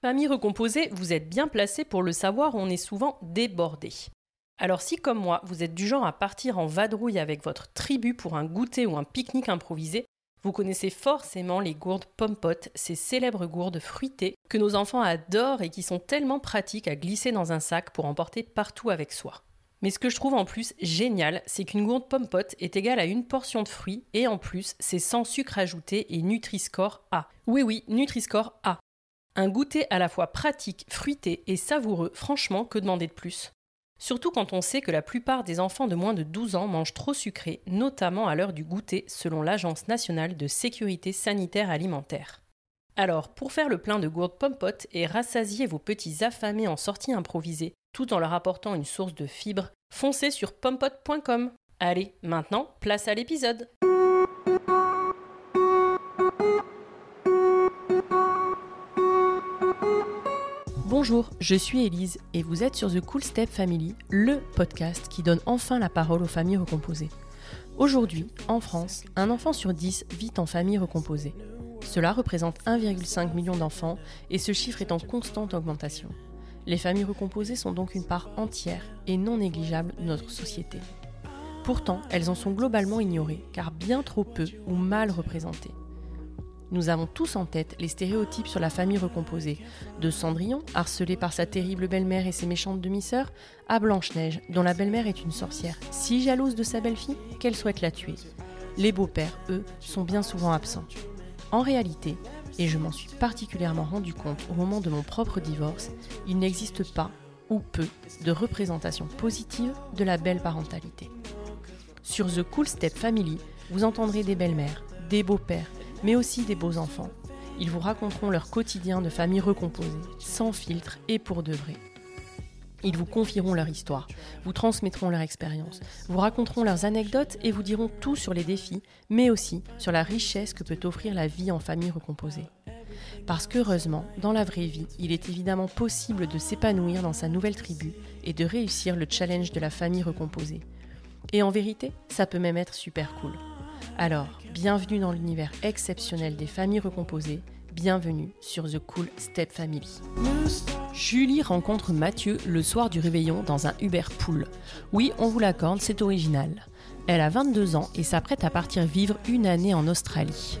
Famille recomposée, vous êtes bien placé pour le savoir, on est souvent débordé. Alors si comme moi, vous êtes du genre à partir en vadrouille avec votre tribu pour un goûter ou un pique-nique improvisé, vous connaissez forcément les gourdes pompotes, ces célèbres gourdes fruitées que nos enfants adorent et qui sont tellement pratiques à glisser dans un sac pour emporter partout avec soi. Mais ce que je trouve en plus génial, c'est qu'une gourde pompote est égale à une portion de fruits et en plus, c'est sans sucre ajouté et Nutri-Score A. Oui oui, Nutri-Score A. Un goûter à la fois pratique, fruité et savoureux, franchement, que demander de plus? Surtout quand on sait que la plupart des enfants de moins de 12 ans mangent trop sucré, notamment à l'heure du goûter, selon l'Agence nationale de sécurité sanitaire alimentaire. Alors, pour faire le plein de gourdes pompotes et rassasier vos petits affamés en sortie improvisée, tout en leur apportant une source de fibres, foncez sur pompote.com. Allez, maintenant, place à l'épisode. Bonjour, je suis Élise et vous êtes sur The Cool Step Family, le podcast qui donne enfin la parole aux familles recomposées. Aujourd'hui, en France, un enfant sur 10 vit en famille recomposée. Cela représente 1,5 million d'enfants et ce chiffre est en constante augmentation. Les familles recomposées sont donc une part entière et non négligeable de notre société. Pourtant, elles en sont globalement ignorées car bien trop peu ou mal représentées. Nous avons tous en tête les stéréotypes sur la famille recomposée, de Cendrillon, harcelé par sa terrible belle-mère et ses méchantes demi-sœurs, à Blanche-Neige, dont la belle-mère est une sorcière, si jalouse de sa belle-fille qu'elle souhaite la tuer. Les beaux-pères, eux, sont bien souvent absents. En réalité, et je m'en suis particulièrement rendu compte au moment de mon propre divorce, il n'existe pas, ou peu, de représentation positive de la belle parentalité. Sur The Cool Step Family, vous entendrez des belles-mères, des beaux-pères, mais aussi des beaux enfants. Ils vous raconteront leur quotidien de famille recomposée, sans filtre et pour de vrai. Ils vous confieront leur histoire, vous transmettront leur expérience, vous raconteront leurs anecdotes et vous diront tout sur les défis, mais aussi sur la richesse que peut offrir la vie en famille recomposée. Parce qu'heureusement, dans la vraie vie, il est évidemment possible de s'épanouir dans sa nouvelle tribu et de réussir le challenge de la famille recomposée. Et en vérité, ça peut même être super cool. Alors, bienvenue dans l'univers exceptionnel des familles recomposées, bienvenue sur The Cool Step Family. Julie rencontre Mathieu le soir du réveillon dans un Uber Pool. Oui, on vous l'accorde, c'est original. Elle a 22 ans et s'apprête à partir vivre une année en Australie.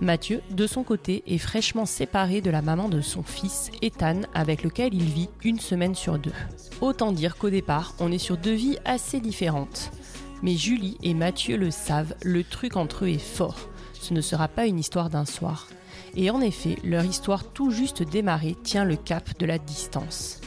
Mathieu, de son côté, est fraîchement séparé de la maman de son fils, Ethan, avec lequel il vit une semaine sur deux. Autant dire qu'au départ, on est sur deux vies assez différentes. Mais Julie et Mathieu le savent, le truc entre eux est fort. Ce ne sera pas une histoire d'un soir. Et en effet, leur histoire tout juste démarrée tient le cap de la distance.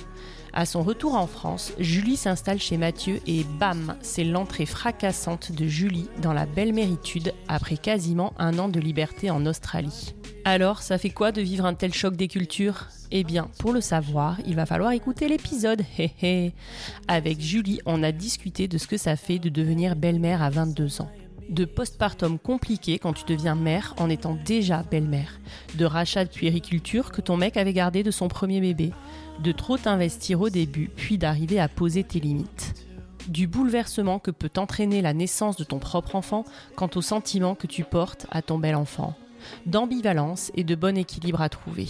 À son retour en France, Julie s'installe chez Mathieu et bam, c'est l'entrée fracassante de Julie dans la belle méritude après quasiment un an de liberté en Australie. Alors, ça fait quoi de vivre un tel choc des cultures? Eh bien, pour le savoir, il va falloir écouter l'épisode. Avec Julie, on a discuté de ce que ça fait de devenir belle-mère à 22 ans de postpartum compliqué quand tu deviens mère en étant déjà belle-mère, de rachat de puériculture que ton mec avait gardé de son premier bébé, de trop t'investir au début puis d'arriver à poser tes limites, du bouleversement que peut entraîner la naissance de ton propre enfant quant au sentiment que tu portes à ton bel enfant, d'ambivalence et de bon équilibre à trouver.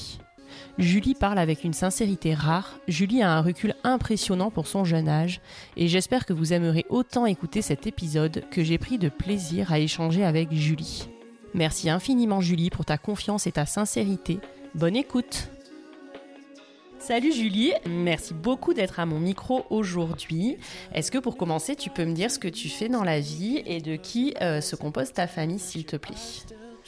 Julie parle avec une sincérité rare, Julie a un recul impressionnant pour son jeune âge, et j'espère que vous aimerez autant écouter cet épisode que j'ai pris de plaisir à échanger avec Julie. Merci infiniment Julie pour ta confiance et ta sincérité. Bonne écoute Salut Julie, merci beaucoup d'être à mon micro aujourd'hui. Est-ce que pour commencer, tu peux me dire ce que tu fais dans la vie et de qui euh, se compose ta famille, s'il te plaît?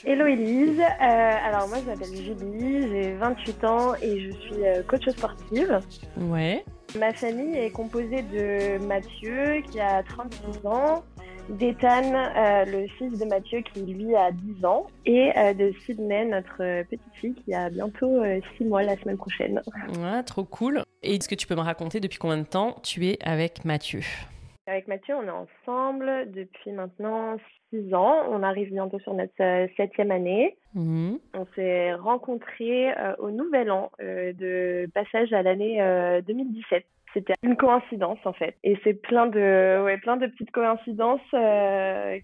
Hello Elise, euh, alors moi je m'appelle Julie, j'ai 28 ans et je suis euh, coach sportive. Ouais. Ma famille est composée de Mathieu qui a 36 ans, d'Ethan, euh, le fils de Mathieu qui lui a 10 ans, et de Sydney, notre petite fille qui a bientôt 6 mois la semaine prochaine. Ouais, trop cool. Et est-ce que tu peux me raconter depuis combien de temps tu es avec Mathieu? Avec Mathieu, on est ensemble depuis maintenant six ans. On arrive bientôt sur notre euh, septième année. Mhm. On s'est rencontrés euh, au Nouvel An euh, de passage à l'année 2017. C'était une coïncidence en fait. Et c'est plein de, ouais, plein de petites coïncidences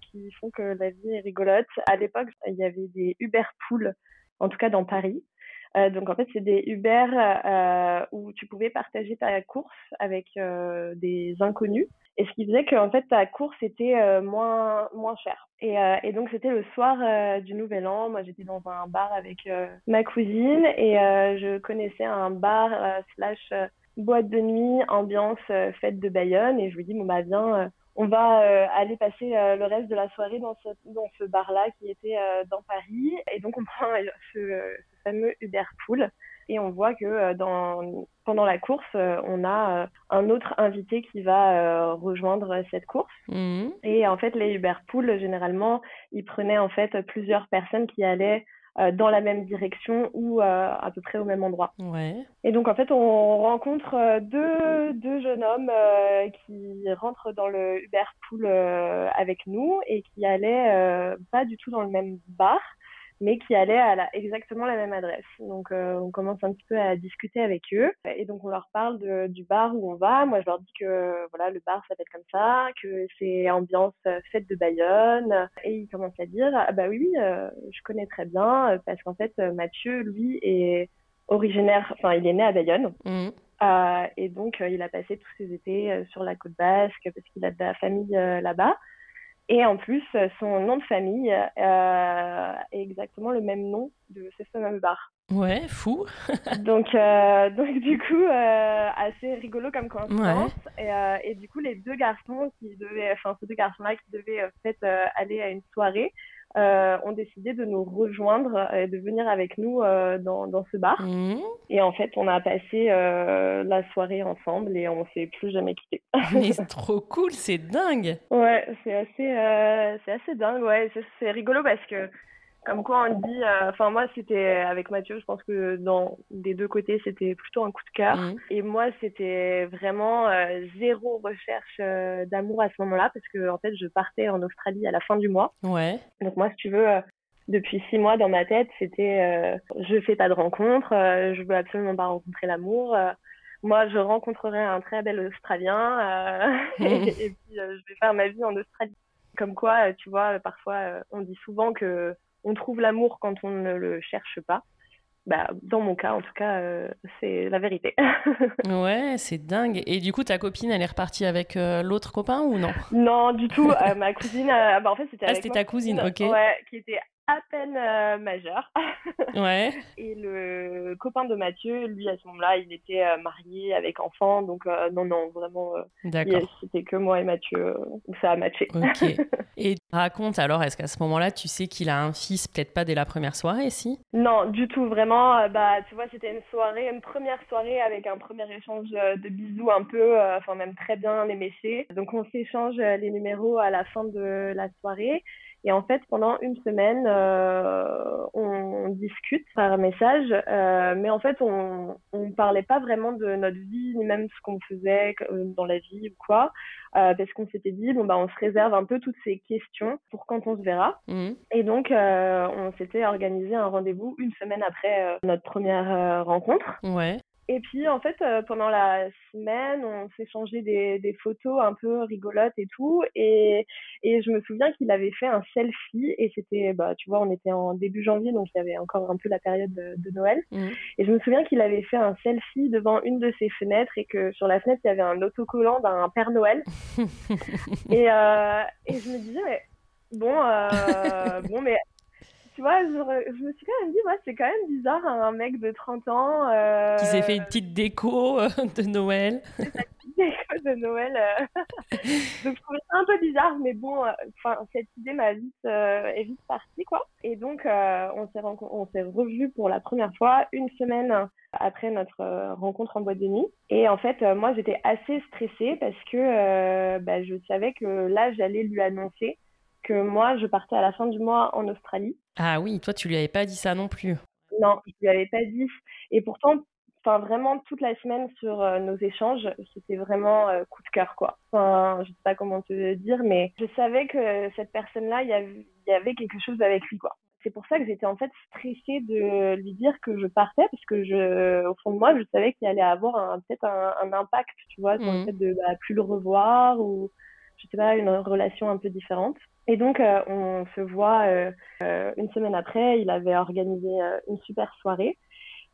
qui font que la vie est rigolote. À l'époque, il y avait des Uber Pools, en tout cas dans Paris. donc en fait, c'est des Uber où tu pouvais partager ta course avec des inconnus. Et ce qui faisait que en fait ta course était moins moins chère. Et, et donc c'était le soir du Nouvel An. Moi j'étais dans un bar avec ma cousine et je connaissais un bar slash boîte de nuit ambiance fête de Bayonne et je lui dis bon bah viens on va euh, aller passer euh, le reste de la soirée dans ce, dans ce bar-là qui était euh, dans Paris. Et donc, on prend ce, fameux Uber Pool et on voit que dans, pendant la course, on a un autre invité qui va rejoindre cette course. Mmh. Et en fait, les Uber Pool, généralement, ils prenaient en fait plusieurs personnes qui allaient euh, dans la même direction ou euh, à peu près au même endroit. Ouais. Et donc en fait, on rencontre euh, deux, deux jeunes hommes qui rentrent dans le Uber Pool avec nous et qui allaient pas du tout dans le même bar mais qui allaient à la, exactement la même adresse. Donc, euh, on commence un petit peu à discuter avec eux. Et donc, on leur parle de, du bar où on va. Moi, je leur dis que voilà, le bar s'appelle comme ça, que c'est ambiance fête de Bayonne. Et ils commencent à dire, ah bah oui, euh, je connais très bien, parce qu'en fait, Mathieu, lui, est originaire, enfin, il est né à Bayonne. Mmh. Euh, et donc, il a passé tous ses étés sur la côte basque parce qu'il a de la famille là-bas. Et en plus, son nom de famille euh, est exactement le même nom de ce fameux bar. Ouais, fou. donc, euh, donc du coup, euh, assez rigolo comme coïncidence. Et, et, du coup, les deux garçons qui devaient, enfin ces deux garçons-là qui devaient peut-être aller à une soirée, euh, ont décidé de nous rejoindre et de venir avec nous euh, dans, dans, ce bar. Mmh. Et en fait, on a passé euh, la soirée ensemble et on s'est plus jamais quitté. Mais c'est trop cool, c'est dingue. Ouais, c'est assez, c'est assez dingue. Ouais, c'est rigolo parce que comme quoi on dit, euh, enfin moi c'était avec Mathieu, je pense que dans des deux côtés c'était plutôt un coup de cœur. Mhm. Et moi c'était vraiment euh, zéro recherche euh, d'amour à ce moment-là parce que en fait je partais en Australie à la fin du mois. Ouais. Donc moi si tu veux, depuis six mois dans ma tête c'était je fais pas de rencontres, je veux absolument pas rencontrer l'amour. moi je rencontrerai un très bel Australien et, et, puis je vais faire ma vie en Australie. Comme quoi, tu vois, parfois on dit souvent que on trouve l'amour quand on ne le cherche pas. Bah, dans mon cas, en tout cas, euh, c'est la vérité. ouais, c'est dingue. Et du coup, ta copine, elle est repartie avec euh, l'autre copain ou non? Non, du tout. Euh, ma cousine, bah, en fait, c'était ah, c'était ta cousine, ok. Ouais, qui était à peine euh, majeur. ouais. Et le copain de Mathieu, lui, à ce moment-là, il était euh, marié avec enfant. Donc, euh, non, non, vraiment, c'était que moi et Mathieu. donc, ça a matché. Ok. et raconte alors, est-ce qu'à ce, moment-là, tu sais qu'il a un fils, peut-être pas dès la première soirée, si? Non, du tout. Vraiment, bah, tu vois, c'était une soirée, une première soirée avec un premier échange de bisous un peu, enfin, même très bien éméché. Donc, on s'échange les numéros à la fin de la soirée. Et en fait, pendant une semaine, euh, on, discute par message, euh, mais en fait, on ne parlait pas vraiment de notre vie, ni même ce qu'on faisait euh, dans la vie ou quoi, euh, parce qu'on s'était dit, bon, bah, on se réserve un peu toutes ces questions pour quand on se verra. Mmh. Et donc, euh, on s'était organisé un rendez-vous une semaine après notre première rencontre. Ouais. Et puis, en fait, euh, pendant la semaine, on s'échangeait des, des photos un peu rigolotes et tout. Et, et je me souviens qu'il avait fait un selfie. Et c'était, bah, tu vois, on était en début janvier, donc il y avait encore un peu la période de, Noël. Mmh. Et je me souviens qu'il avait fait un selfie devant une de ses fenêtres et que sur la fenêtre, il y avait un autocollant d'un Père Noël. et, euh, et je me disais, mais bon, euh, bon, mais tu vois, je, me suis quand même dit, ouais, c'est quand même bizarre un mec de 30 ans. Euh, qui s'est fait une petite déco euh, de Noël. une petite déco de Noël. Euh. donc je trouvais ça un peu bizarre, mais bon, enfin cette idée m'a vite, est vite partie, quoi. Et donc on s'est on s'est revus pour la première fois une semaine après notre rencontre en boîte de nuit. Et en fait, moi j'étais assez stressée parce que bah, je savais que là j'allais lui annoncer que moi, je partais à la fin du mois en Australie. Ah oui, toi, tu lui avais pas dit ça non plus. Non, je lui avais pas dit. Et pourtant, enfin vraiment toute la semaine sur euh, nos échanges, c'était vraiment euh, coup de cœur quoi. Enfin, je sais pas comment te dire, mais je savais que cette personne-là, il y avait quelque chose avec lui quoi. C'est pour ça que j'étais en fait stressée de lui dire que je partais parce que je, au fond de moi, je savais qu'il allait avoir peut-être un, impact, tu vois, sur le mmh. fait de bah, plus le revoir ou je sais pas, une relation un peu différente. Et donc, euh, on se voit euh, euh, une semaine après. Il avait organisé une super soirée.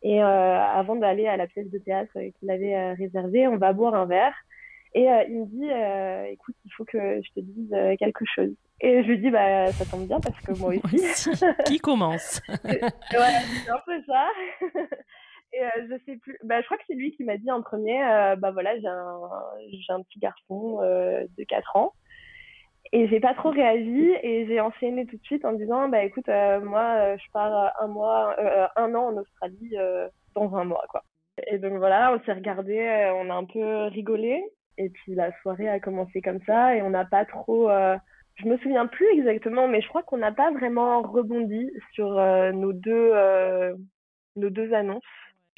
Et avant d'aller à la pièce de théâtre qu'il avait réservée, on va boire un verre. Et il me dit, écoute, il faut que je te dise quelque chose. Et je lui dis, bah, ça tombe bien parce que moi aussi. Qui commence? Ouais, c'est un peu ça. Et euh, je sais plus, bah, je crois que c'est lui qui m'a dit en premier, euh, bah voilà, j'ai un, j'ai un petit garçon euh, de 4 ans. Et j'ai pas trop réagi et j'ai enchaîné tout de suite en disant, bah écoute, moi, je pars un mois, un an en Australie dans un mois, quoi. Et donc voilà, on s'est regardé, on a un peu rigolé. Et puis la soirée a commencé comme ça et on n'a pas trop je me souviens plus exactement, mais je crois qu'on n'a pas vraiment rebondi sur nos deux nos deux annonces.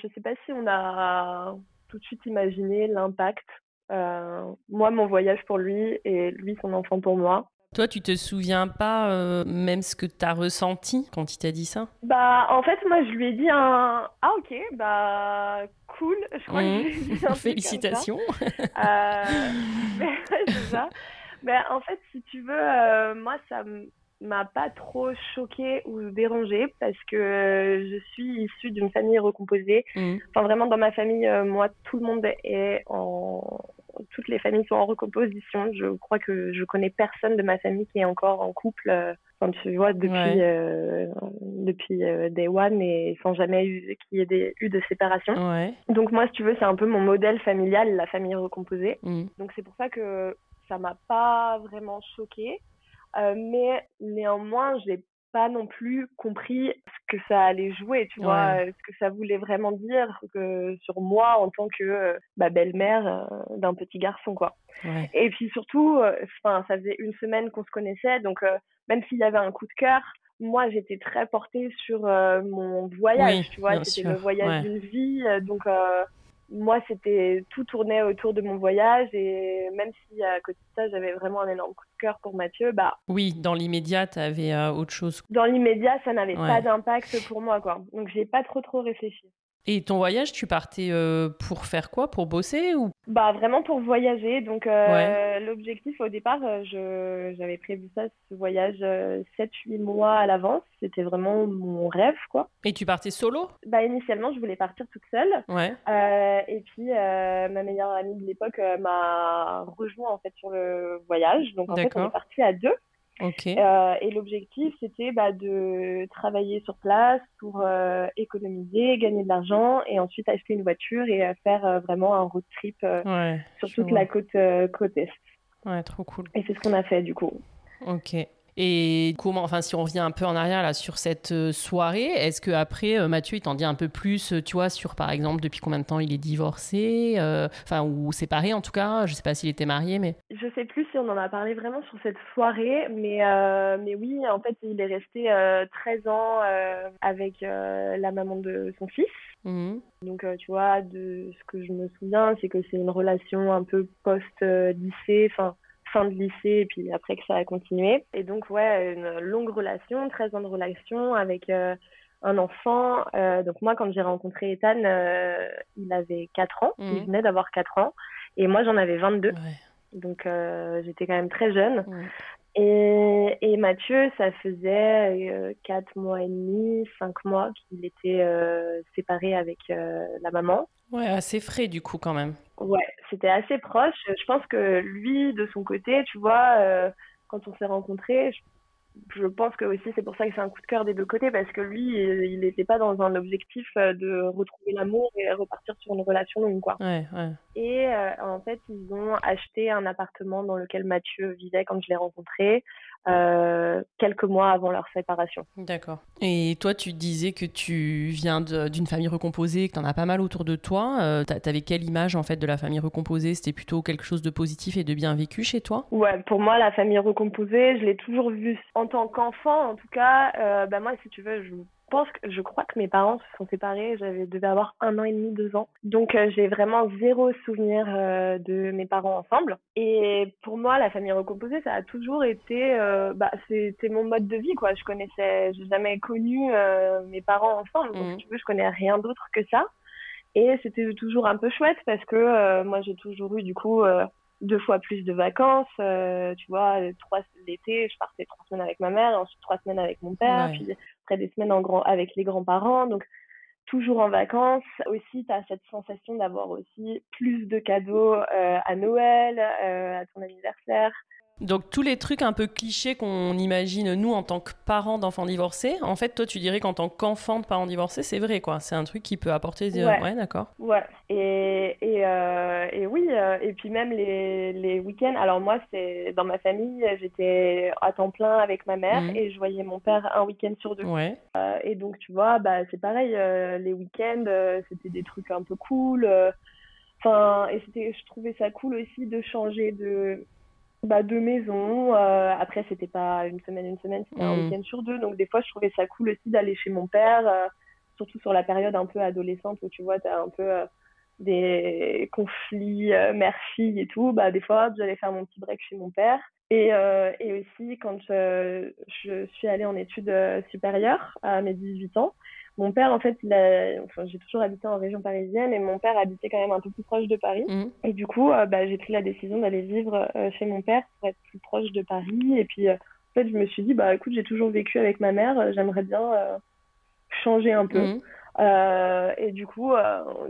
Je ne sais pas si on a tout de suite imaginé l'impact. Euh, moi, mon voyage pour lui et lui, son enfant pour moi. Toi, tu te souviens pas euh, même ce que tu as ressenti quand il t'a dit ça? Bah, en fait, moi, je lui ai dit un Ah, ok, bah, cool. Je crois que je lui ai dit un Félicitations. Euh... c'est ça. Mais en fait, si tu veux, moi, ça me m'a pas trop choquée ou dérangée parce que euh, je suis issue d'une famille recomposée. Mmh. Enfin, vraiment, dans ma famille, euh, moi, tout le monde est en. Toutes les familles sont en recomposition. Je crois que je connais personne de ma famille qui est encore en couple. Euh, enfin, tu vois, depuis, depuis Day One et sans jamais qu'il y ait eu de séparation. Donc, moi, si tu veux, c'est un peu mon modèle familial, la famille recomposée. Mmh. Donc, c'est pour ça que ça m'a pas vraiment choquée. Euh, mais néanmoins, je n'ai pas non plus compris ce que ça allait jouer, tu vois, euh, ce que ça voulait vraiment dire que sur moi en tant que euh, bah, belle-mère d'un petit garçon, quoi. Et puis surtout, enfin, ça faisait une semaine qu'on se connaissait, donc même s'il y avait un coup de cœur, moi j'étais très portée sur mon voyage, tu vois, c'était le voyage d'une vie, donc moi, c'était tout tournait autour de mon voyage et même si à côté de ça, j'avais vraiment un énorme coup de cœur pour Mathieu, bah. Oui, dans l'immédiat, tu avais euh, autre chose. Dans l'immédiat, ça n'avait pas d'impact pour moi, quoi. Donc, j'ai pas trop trop réfléchi. Et ton voyage, tu partais euh, pour faire quoi? Pour bosser ou? Bah vraiment pour voyager. Donc euh, l'objectif au départ, euh, j'avais prévu ça, ce voyage 7-8 mois à l'avance. C'était vraiment mon rêve quoi. Et tu partais solo? Bah initialement, je voulais partir toute seule. Ouais. et puis ma meilleure amie de l'époque m'a rejoint en fait sur le voyage. Donc en fait, on est parti à deux. Euh, et l'objectif, c'était bah, de travailler sur place pour euh, économiser, gagner de l'argent et ensuite acheter une voiture et euh, faire vraiment un road trip sur toute la côte, côte est. Ouais, trop cool. Et c'est ce qu'on a fait du coup. Ok. Et comment, enfin, si on revient un peu en arrière là sur cette euh, soirée, est-ce que après euh, Mathieu il t'en dit un peu plus, euh, tu vois, sur par exemple depuis combien de temps il est divorcé, enfin ou séparé en tout cas, je sais pas s'il était marié, mais. Je sais plus si on en a parlé vraiment sur cette soirée, mais mais oui, en fait il est resté 13 ans avec la maman de son fils. Mmh. Donc, tu vois, de ce que je me souviens, c'est que c'est une relation un peu post-lycée, enfin, fin de lycée et puis après que ça a continué. Et donc, ouais, une longue relation, 13 ans de relation avec euh, un enfant. Euh, donc, moi, quand j'ai rencontré Ethan, euh, il avait 4 ans. Il mmh. venait d'avoir 4 ans. Et moi, j'en avais 22. Donc, j'étais quand même très jeune. Et, et, Mathieu, ça faisait 4 mois et demi, 5 mois qu'il était séparé avec la maman. Ouais, assez frais du coup quand même. Ouais, c'était assez proche. Je pense que lui, de son côté, tu vois, euh, quand on s'est rencontrés, je, pense que aussi c'est pour ça que c'est un coup de cœur des deux côtés parce que lui, il n'était pas dans un objectif euh, de retrouver l'amour et repartir sur une relation longue, quoi. Ouais, ouais. Et euh, en fait, ils ont acheté un appartement dans lequel Mathieu vivait quand je l'ai rencontré. Euh, quelques mois avant leur séparation. D'accord. Et toi, tu disais que tu viens d'une famille recomposée, que tu en as pas mal autour de toi. Euh, tu avais quelle image en fait de la famille recomposée? C'était plutôt quelque chose de positif et de bien vécu chez toi? Ouais, pour moi, la famille recomposée, je l'ai toujours vue en tant qu'enfant. En tout cas, euh, bah moi, si tu veux, je pense que je crois que mes parents se sont séparés, j'avais devais avoir un an et demi, deux ans. Donc euh, j'ai vraiment zéro souvenir euh, de mes parents ensemble. Et pour moi, la famille recomposée, ça a toujours été, euh, bah c'était mon mode de vie quoi. Je connaissais, j'ai jamais connu mes parents ensemble. Donc mmh. tu veux, je connais rien d'autre que ça. Et c'était toujours un peu chouette parce que moi j'ai toujours eu du coup deux fois plus de vacances. tu vois, trois l'été, je partais trois semaines avec ma mère, ensuite trois semaines avec mon père, puis après des semaines en grand avec les grands-parents. Donc toujours en vacances. Aussi, tu as cette sensation d'avoir aussi plus de cadeaux euh, à Noël, euh, à ton anniversaire. Donc tous les trucs un peu clichés qu'on imagine nous en tant que parents d'enfants divorcés, en fait toi tu dirais qu'en tant qu'enfant de parents divorcés c'est vrai quoi, c'est un truc qui peut apporter des... Ouais, ouais d'accord. Ouais, et, et, euh, et oui, euh, et puis même les, les week-ends, alors moi c'est dans ma famille j'étais à temps plein avec ma mère mhm. et je voyais mon père un week-end sur deux. Ouais. Euh, et donc tu vois, bah c'est pareil, les week-ends c'était des trucs un peu cool. Enfin, et c'était, je trouvais ça cool aussi de changer de bah, deux maisons. Euh, après, c'était pas une semaine, une semaine, c'était un mm. week-end sur deux. Donc, des fois, je trouvais ça cool aussi d'aller chez mon père, euh, surtout sur la période un peu adolescente où tu vois, tu as un peu euh, des conflits mère-fille et tout. Bah, des fois, j'allais faire mon petit break chez mon père. Et, et aussi, quand je, je suis allée en études supérieures à mes 18 ans, mon père, en fait, il a, enfin, j'ai toujours habité en région parisienne et mon père habitait quand même un peu plus proche de Paris. Mmh. Et du coup, euh, bah, j'ai pris la décision d'aller vivre euh, chez mon père pour être plus proche de Paris. Et puis, euh, en fait, je me suis dit, bah, écoute, j'ai toujours vécu avec ma mère, j'aimerais bien changer un peu. Mmh. et du coup,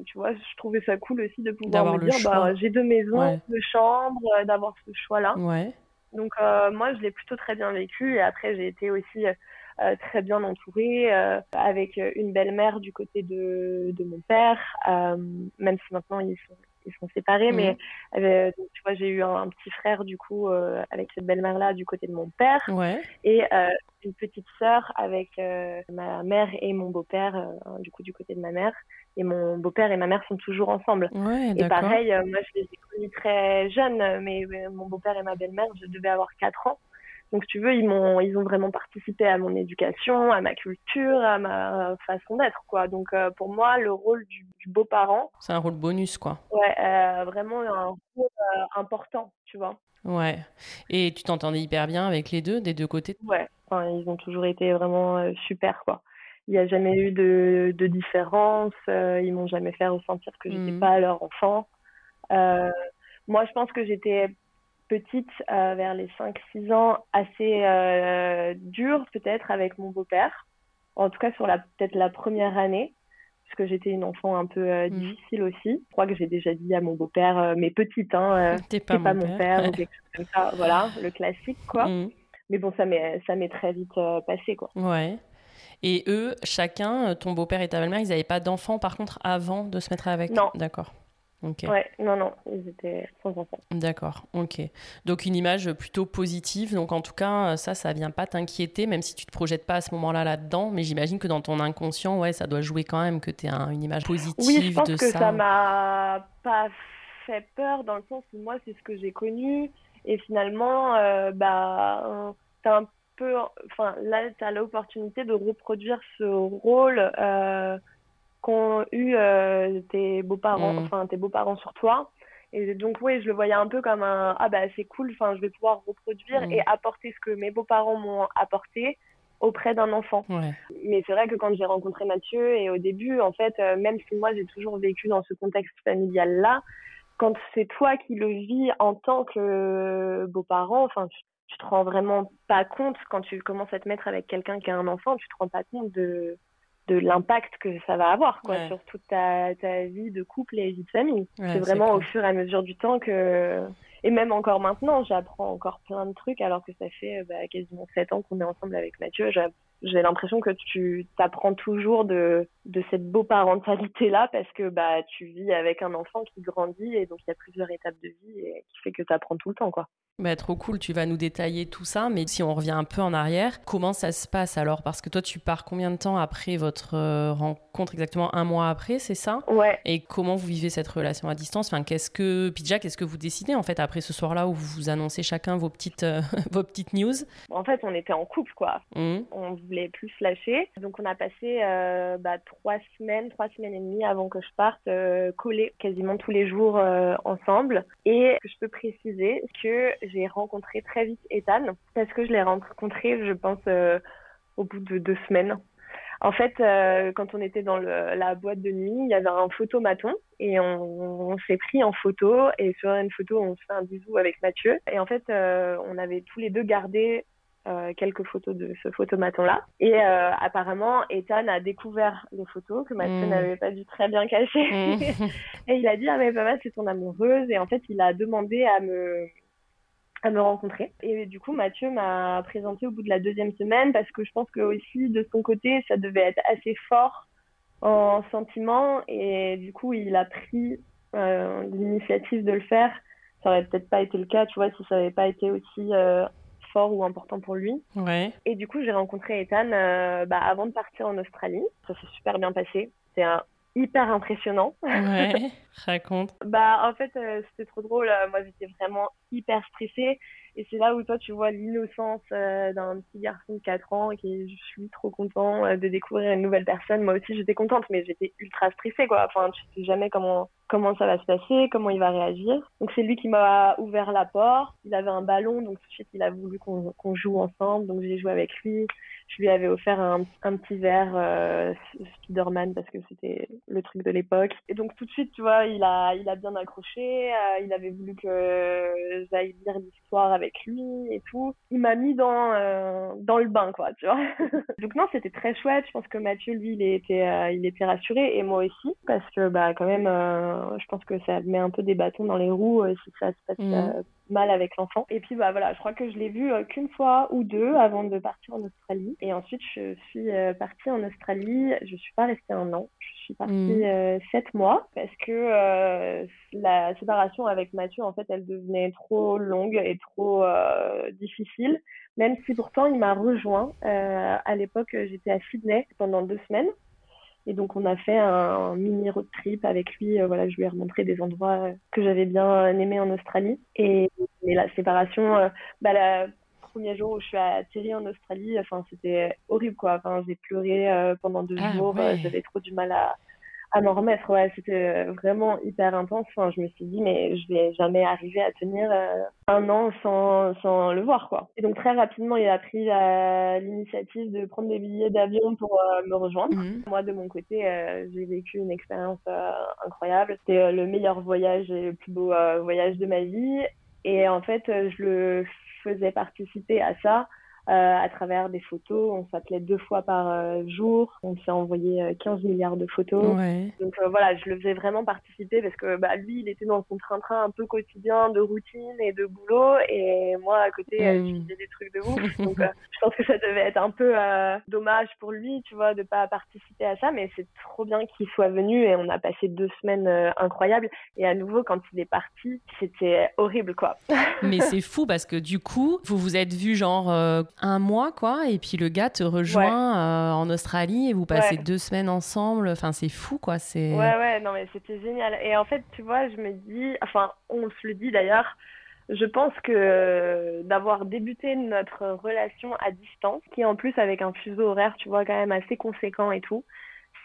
tu vois, je trouvais ça cool aussi de pouvoir me dire, bah, j'ai deux maisons, deux chambres, d'avoir ce choix-là. Ouais. Donc, moi, je l'ai plutôt très bien vécu. Et après, j'ai été aussi très bien entourée, euh, avec une belle-mère du côté de, de mon père, euh, même si maintenant ils sont ils sont séparés, mais mhm. donc, tu vois, j'ai eu un, petit frère du coup avec cette belle-mère-là du côté de mon père, ouais. et une petite sœur avec ma mère et mon beau-père du coup du côté de ma mère. Et mon beau-père et ma mère sont toujours ensemble. Ouais, et pareil, moi je les ai connus très jeunes, mais mon beau-père et ma belle-mère, je devais avoir 4 ans. Donc, tu veux, ils m'ont, ils ont vraiment participé à mon éducation, à ma culture, à ma façon d'être, quoi. Donc, euh, pour moi, le rôle du, beau-parent. C'est un rôle bonus, quoi. Ouais, euh, vraiment un rôle euh, important, tu vois. Ouais. Et tu t'entendais hyper bien avec les deux, des deux côtés? Ouais. Enfin, ils ont toujours été vraiment super, quoi. Il n'y a jamais eu de, de différence. ils m'ont jamais fait ressentir que j'étais mmh. pas leur enfant. moi, je pense que j'étais petite, euh, vers les 5-6 ans, assez euh, dure peut-être avec mon beau-père. En tout cas, sur la peut-être la première année, parce que j'étais une enfant un peu euh, mhm. difficile aussi. Je crois que j'ai déjà dit à mon beau-père, mais petite, hein, t'es pas, pas, mon père, ou quelque chose comme ça. Voilà, le classique, quoi. Mhm. Mais bon, ça m'est, ça m'est très vite passé, quoi. Ouais. Et eux, chacun, ton beau-père et ta belle-mère, ils n'avaient pas d'enfants, par contre, avant de se mettre avec? Non. D'accord. Ouais, non, non, ils étaient sans enfants. D'accord, ok. Donc une image plutôt positive. Donc en tout cas, ça, ça vient pas t'inquiéter, même si tu te projettes pas à ce moment-là là-dedans. Mais j'imagine que dans ton inconscient, ouais, ça doit jouer quand même que tu aies une image positive oui, je pense que ça. m'a pas fait peur dans le sens où moi, c'est ce que j'ai connu. Et finalement, euh, bah, t'as un peu, enfin, là, t'as l'opportunité de reproduire ce rôle. Euh, qu'ont eu euh, tes beaux-parents, mm. enfin tes beaux-parents sur toi. Et donc oui, je le voyais un peu comme un ah bah c'est cool, enfin je vais pouvoir reproduire mm. et apporter ce que mes beaux-parents m'ont apporté auprès d'un enfant. Mais c'est vrai que quand j'ai rencontré Mathieu et au début, en fait, euh, même si moi j'ai toujours vécu dans ce contexte familial là, quand c'est toi qui le vis en tant que beau-parent, enfin tu, tu te rends vraiment pas compte quand tu commences à te mettre avec quelqu'un qui a un enfant, tu te rends pas compte de de l'impact que ça va avoir quoi, sur toute ta, ta, vie de couple et vie de famille. c'est vraiment au fur et à mesure du temps que... Et même encore maintenant, j'apprends encore plein de trucs alors que ça fait bah, quasiment sept ans qu'on est ensemble avec Mathieu. J'ai l'impression que tu t'apprends toujours de, de cette beau parentalité-là parce que bah, tu vis avec un enfant qui grandit et donc il y a plusieurs étapes de vie et qui fait que tu apprends tout le temps. quoi. Bah, trop cool, tu vas nous détailler tout ça, mais si on revient un peu en arrière, comment ça se passe alors? Parce que toi, tu pars combien de temps après votre euh, rencontre Exactement? Un mois après, c'est ça? Ouais. Et comment vous vivez cette relation à distance? Enfin, qu'est-ce que... Puis déjà, qu'est-ce que vous décidez en fait après ce soir-là où vous vous annoncez chacun vos petites, euh, vos petites news? En fait, on était en couple, quoi. Mmh. On voulait plus lâcher. Donc, on a passé euh, bah, trois semaines, trois semaines et demie avant que je parte, collés quasiment tous les jours ensemble. Et je peux préciser que j'ai rencontré très vite Ethan parce que je l'ai rencontré, je pense, euh, au bout de deux semaines. En fait, euh, quand on était dans la boîte de nuit, il y avait un photomaton et on, s'est pris en photo et sur une photo, on se fait un bisou avec Mathieu. Et en fait, euh, on avait tous les deux gardé euh, quelques photos de ce photomaton-là. Et euh, apparemment, Ethan a découvert les photos que Mathieu mm. n'avait pas dû très bien cacher. Mm. et il a dit, ah mais papa, c'est ton amoureuse. Et en fait, il a demandé à me à me rencontrer. Et du coup, Mathieu m'a présenté au bout de la deuxième semaine parce que je pense que aussi de son côté, ça devait être assez fort en sentiment et du coup, il a pris euh, l'initiative de le faire. Ça aurait peut-être pas été le cas, tu vois, si ça n'avait pas été aussi euh, fort ou important pour lui. Ouais. Et du coup, j'ai rencontré Ethan euh, bah, avant de partir en Australie. Ça s'est super bien passé. C'est un hyper impressionnant. Ouais, raconte. bah, en fait, c'était trop drôle. Moi, j'étais vraiment hyper stressée. Et c'est là où toi, tu vois l'innocence euh, d'un petit garçon de 4 ans qui je suis trop content euh, de découvrir une nouvelle personne. Moi aussi, j'étais contente, mais j'étais ultra stressée, quoi. Enfin, tu sais jamais comment, comment ça va se passer, comment il va réagir. Donc, c'est lui qui m'a ouvert la porte. Il avait un ballon, donc tout de suite, il a voulu qu'on joue ensemble. Donc, j'ai joué avec lui je lui avais offert un, petit verre euh, Spider-Man parce que c'était le truc de l'époque. Et donc tout de suite, tu vois, il a, il a bien accroché. Euh, il avait voulu que j'aille lire l'histoire avec lui et tout. Il m'a mis dans, euh, dans le bain, quoi, tu vois. donc non, c'était très chouette. Je pense que Mathieu, lui, il était, il était rassuré et moi aussi parce que bah quand même, je pense que ça met un peu des bâtons dans les roues si ça se passe mmh mal avec l'enfant. Et puis bah voilà, je crois que je l'ai vu euh, qu'une fois ou deux avant de partir en Australie. Et ensuite je suis euh, partie en Australie. Je suis pas restée un an. Je suis partie mm. euh, sept mois parce que la séparation avec Mathieu en fait elle devenait trop longue et trop difficile. Même si pourtant il m'a rejoint. à l'époque j'étais à Sydney pendant deux semaines. Et donc on a fait un, mini road trip avec lui. Euh, voilà, je lui ai remontré des endroits que j'avais bien aimés en Australie. Et, la séparation, euh, bah, le premier jour où je suis atterrie en Australie, enfin c'était horrible quoi. Enfin j'ai pleuré euh, pendant deux ah jours. J'avais trop du mal à à m'en remettre. Ouais, c'était vraiment hyper intense. Enfin, je me suis dit, mais je vais jamais arriver à tenir euh, un an sans, sans le voir, quoi. Et donc, très rapidement, il a pris l'initiative de prendre des billets d'avion pour euh, me rejoindre. Mhm. Moi, de mon côté, euh, j'ai vécu une expérience incroyable. C'était le meilleur voyage et le plus beau voyage de ma vie. Et en fait, je le faisais participer à ça euh, à travers des photos. On s'appelait deux fois par euh, jour. On s'est envoyé 15 euh, milliards de photos. Donc voilà, je le faisais vraiment participer parce que bah, lui, il était dans son train-train un peu quotidien de routine et de boulot. Et moi, à côté, je mm. faisais des trucs de ouf. Donc je pense que ça devait être un peu dommage pour lui, tu vois, de pas participer à ça. Mais c'est trop bien qu'il soit venu et on a passé deux semaines incroyables. Et à nouveau, quand il est parti, c'était horrible, quoi. mais c'est fou parce que du coup, vous vous êtes vu genre un mois, quoi, et puis le gars te rejoint euh, en Australie et vous passez deux semaines ensemble. Enfin, c'est fou, quoi. C'est... Ouais, ouais, non, mais c'était génial. Et en fait, tu vois, je me dis, enfin, on se le dit d'ailleurs, je pense que d'avoir débuté notre relation à distance, qui en plus avec un fuseau horaire, tu vois, quand même assez conséquent et tout,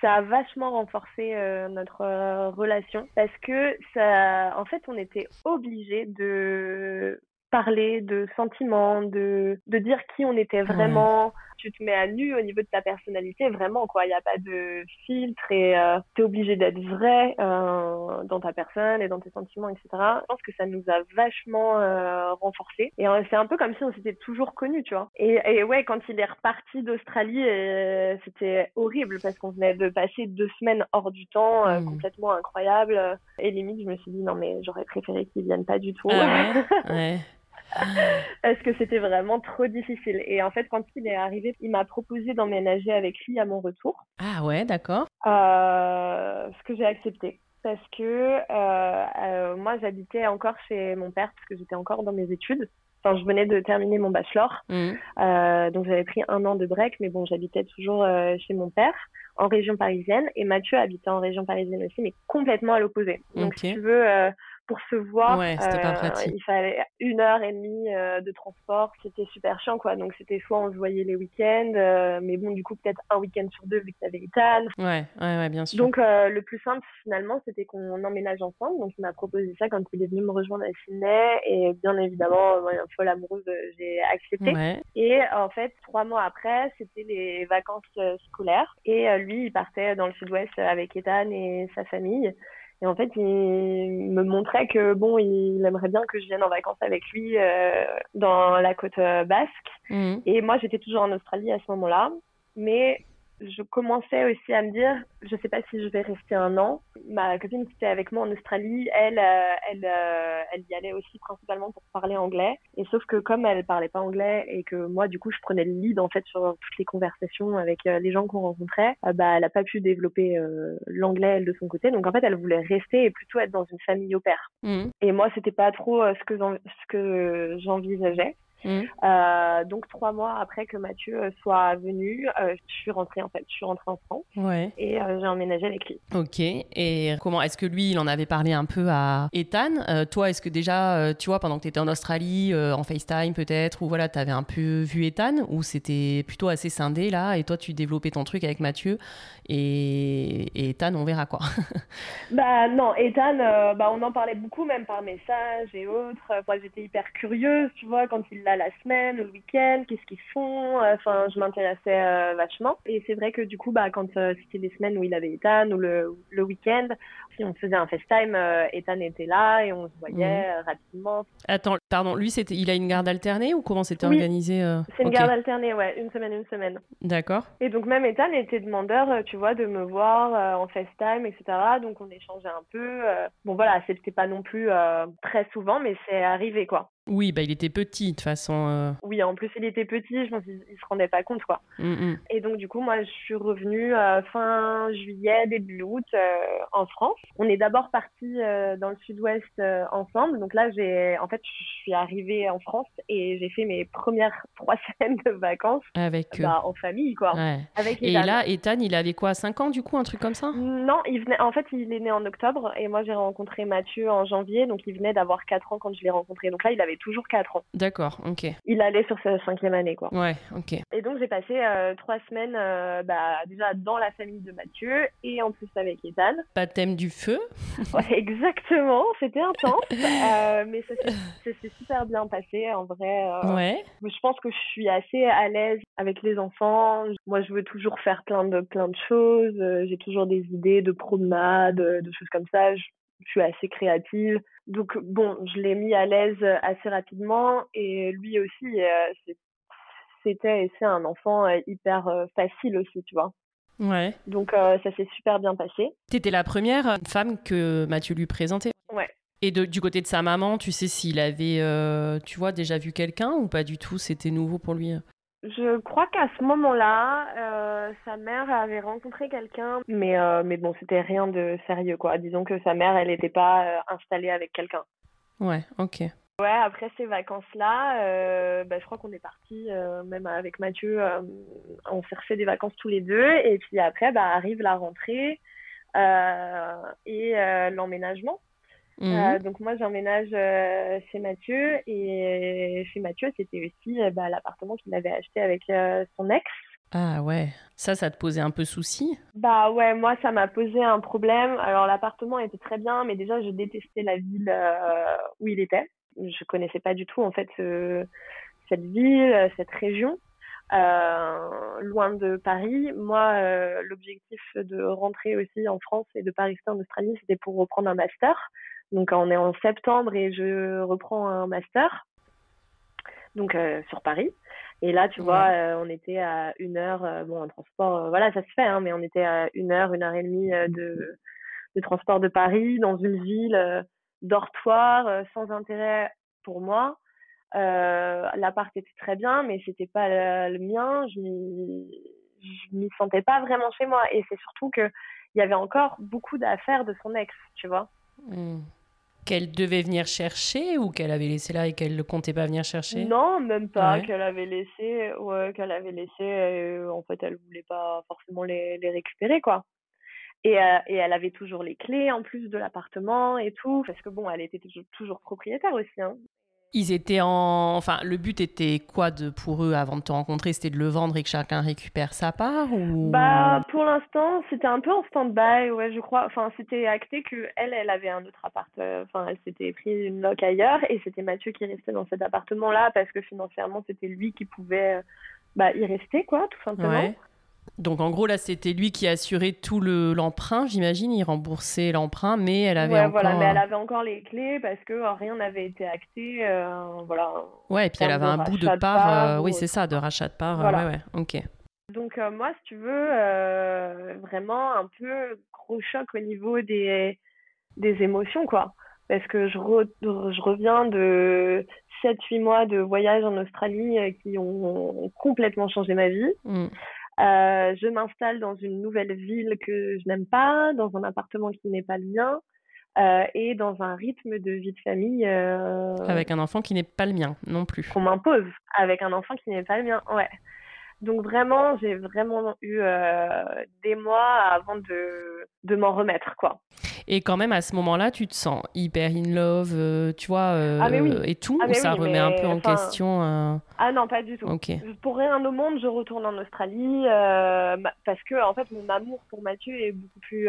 ça a vachement renforcé euh, notre euh, relation parce que ça, en fait, on était obligés de parler de sentiments, de, de dire qui on était vraiment. Tu te mets à nu au niveau de ta personnalité, vraiment, quoi. Il n'y a pas de filtre et euh, tu es obligé d'être vrai euh, dans ta personne et dans tes sentiments, etc. Je pense que ça nous a vachement euh, renforcés. Et euh, c'est un peu comme si on s'était toujours connus, tu vois. Et, et ouais, quand il est reparti d'Australie, euh, c'était horrible parce qu'on venait de passer deux semaines hors du temps, hmm. complètement incroyable. Et limite, je me suis dit, non, mais j'aurais préféré qu'il vienne pas du tout. Ah ouais. parce que c'était vraiment trop difficile. Et en fait, quand il est arrivé, il m'a proposé d'emménager avec lui à mon retour. Ah ouais, d'accord. Euh, ce que j'ai accepté. Parce que euh, euh, moi, j'habitais encore chez mon père, parce que j'étais encore dans mes études. Enfin, je venais de terminer mon bachelor. Mmh. Euh, donc, j'avais pris un an de break, mais bon, j'habitais toujours chez mon père, en région parisienne. Et Mathieu habitait en région parisienne aussi, mais complètement à l'opposé. Donc, si tu veux, pour se voir. Euh, il fallait une heure et demie euh, de transport. C'était super chiant, quoi. Donc, c'était soit on se voyait les week-ends, euh, mais bon, du coup, peut-être un week-end sur deux vu que t'avais Ethan. Ouais, ouais, ouais, bien sûr. Donc, le plus simple, finalement, c'était qu'on emménage ensemble. Donc, il m'a proposé ça quand il est venu me rejoindre à Sydney. Et bien évidemment, moi, folle amoureuse, j'ai accepté. Et en fait, trois mois après, c'était les vacances scolaires. Et lui, il partait dans le sud-ouest avec Ethan et sa famille. Et en fait, il me montrait que bon, il aimerait bien que je vienne en vacances avec lui euh, dans la côte euh, basque. Mmh. Et moi, j'étais toujours en Australie à ce moment-là. Mais je commençais aussi à me dire, je sais pas si je vais rester un an. Ma copine qui était avec moi en Australie, elle, euh, elle, euh, elle y allait aussi principalement pour parler anglais. Et sauf que comme elle parlait pas anglais et que moi, du coup, je prenais le lead en fait sur toutes les conversations avec euh, les gens qu'on rencontrait, bah, elle a pas pu développer l'anglais elle de son côté. Donc en fait, elle voulait rester et plutôt être dans une famille au père. Mmh. Et moi, c'était pas trop ce que ce que j'envisageais. Mm. Euh, donc trois mois après que Mathieu euh, soit venu, euh, je suis rentrée en fait, je suis rentrée en France ouais. et j'ai emménagé avec lui. Ok. Et comment est-ce que lui, il en avait parlé un peu à Ethan? Toi, est-ce que déjà, tu vois, pendant que tu étais en Australie, en FaceTime peut-être, ou voilà, tu avais un peu vu Ethan, ou c'était plutôt assez scindé là, et toi, tu développais ton truc avec Mathieu et, et Ethan, on verra quoi. bah non, Ethan, bah on en parlait beaucoup même par message et autres. Moi, j'étais hyper curieuse, tu vois, quand il l'a la semaine, le week-end, qu'est-ce qu'ils font? Enfin, je m'intéressais euh, vachement. Et c'est vrai que du coup, bah, quand euh, c'était des semaines où il avait Ethan ou le, le week-end, si on faisait un FaceTime, euh, Ethan était là et on se voyait mhm. rapidement. Attends, pardon, lui, c'était, il a une garde alternée ou comment c'était organisé C'est une garde alternée, ouais, une semaine, une semaine. D'accord. Et donc même Ethan était demandeur, tu vois, de me voir en FaceTime, etc. Donc on échangeait un peu. Bon voilà, c'était pas non plus très souvent, mais c'est arrivé quoi. Oui, bah il était petit de toute façon. Euh. Oui, en plus il était petit, je pense qu'il se rendait pas compte quoi. Mm, mm. Et donc du coup moi je suis revenue euh, fin juillet, début août euh, en France. On est d'abord parti dans le sud-ouest ensemble. Donc là j'ai, en fait je suis arrivée en France et j'ai fait mes premières trois semaines de vacances avec bah, en famille quoi. Avec et là Ethan il avait quoi 5 ans du coup un truc comme ça? Non, il venait, en fait il est né en octobre et moi j'ai rencontré Mathieu en janvier donc il venait d'avoir 4 ans quand je l'ai rencontré. Donc là il avait toujours 4 ans. D'accord, ok. Il allait sur sa cinquième année, quoi. Ouais, ok. Et donc j'ai passé euh, trois semaines euh, bah, déjà dans la famille de Mathieu et en plus avec Ethan. thème du feu Ouais, exactement, c'était intense, euh, mais ça s'est super bien passé en vrai. ouais. Je pense que je suis assez à l'aise avec les enfants. Moi, je veux toujours faire plein de, plein de choses. J'ai toujours des idées de promenade, de choses comme ça. Je, je suis assez créative. Donc bon, je l'ai mis à l'aise assez rapidement et lui aussi, euh, c'était c'est un enfant euh, hyper euh, facile aussi, tu vois. Ouais. Donc ça s'est super bien passé. T'étais la première femme que Mathieu lui présentait. Ouais. Et du côté de sa maman, tu sais s'il avait, tu vois, déjà vu quelqu'un ou pas du tout? C'était nouveau pour lui? Je crois qu'à ce moment-là, euh, sa mère avait rencontré quelqu'un, mais euh, mais bon, c'était rien de sérieux quoi. Disons que sa mère, elle n'était pas euh, installée avec quelqu'un. Ouais, ok. Ouais, après ces vacances-là, bah, je crois qu'on est parti même avec Mathieu, on s'est refait des vacances tous les deux, et puis après, bah, arrive la rentrée et l'emménagement. Euh, mhm. donc moi j'emménage euh, chez Mathieu et chez Mathieu c'était aussi euh, bah, l'appartement qu'il avait acheté avec son ex. Ah ouais, ça ça te posait un peu souci? Bah ouais, moi ça m'a posé un problème. Alors l'appartement était très bien mais déjà je détestais la ville où il était. Je connaissais pas du tout en fait cette ville, cette région. loin de Paris. Moi, l'objectif de rentrer aussi en France et de pas rester en Australie, c'était pour reprendre un master. Donc on est en septembre et je reprends un master, donc euh, sur Paris. Et là, tu vois, euh, on était à une heure, euh, bon, en transport, voilà, ça se fait, hein, mais on était à une heure, une heure et demie de, de transport de Paris, dans une ville dortoir, sans intérêt pour moi. L'appart était très bien, mais c'était pas le, mien. Je je m'y sentais pas vraiment chez moi. Et c'est surtout que il y avait encore beaucoup d'affaires de son ex, tu vois. Mmh qu'elle devait venir chercher ou qu'elle avait laissé là et qu'elle ne comptait pas venir chercher? Non, même pas. Qu'elle avait laissé, ouais, qu'elle avait laissé. Euh, en fait, elle voulait pas forcément les, les récupérer, quoi. Et, euh, et, elle avait toujours les clés en plus de l'appartement et tout, parce que bon, elle était toujours propriétaire aussi. Hein. Ils étaient en. Enfin, le but était quoi de, pour eux avant de te rencontrer? C'était de le vendre et que chacun récupère sa part ou... Bah, pour l'instant, c'était un peu en stand-by, ouais, je crois. Enfin, c'était acté que elle, elle avait un autre appart. Euh, enfin, elle s'était pris une loc ailleurs et c'était Mathieu qui restait dans cet appartement-là parce que financièrement, c'était lui qui pouvait euh, bah, y rester, quoi, tout simplement. Donc en gros là c'était lui qui assurait tout le l'emprunt, j'imagine, il remboursait l'emprunt, mais elle avait ouais, encore. voilà, mais elle avait encore les clés parce que rien n'avait été acté, voilà. Ouais, et puis elle avait un bout de part, oui c'est ça, de rachat de part, ouais ouais, ok. Donc moi si tu veux, vraiment un peu gros choc au niveau des des émotions quoi parce que je, je reviens de 7-8 mois de voyage en Australie euh, qui ont complètement changé ma vie. Mm. Euh, je m'installe dans une nouvelle ville que je n'aime pas, dans un appartement qui n'est pas le mien. Euh, et dans un rythme de vie de famille. Avec un enfant qui n'est pas le mien non plus. Qu'on m'impose, avec un enfant qui n'est pas le mien, ouais. Donc vraiment, j'ai vraiment eu des mois avant de, de m'en remettre, quoi. Et quand même, à ce moment-là, tu te sens hyper in love, euh, tu vois, euh, ah, et tout, ah, ou ça remet un peu en question euh? Ah non, pas du tout. Pour rien au monde, je retourne en Australie parce que, en fait, mon amour pour Mathieu est beaucoup plus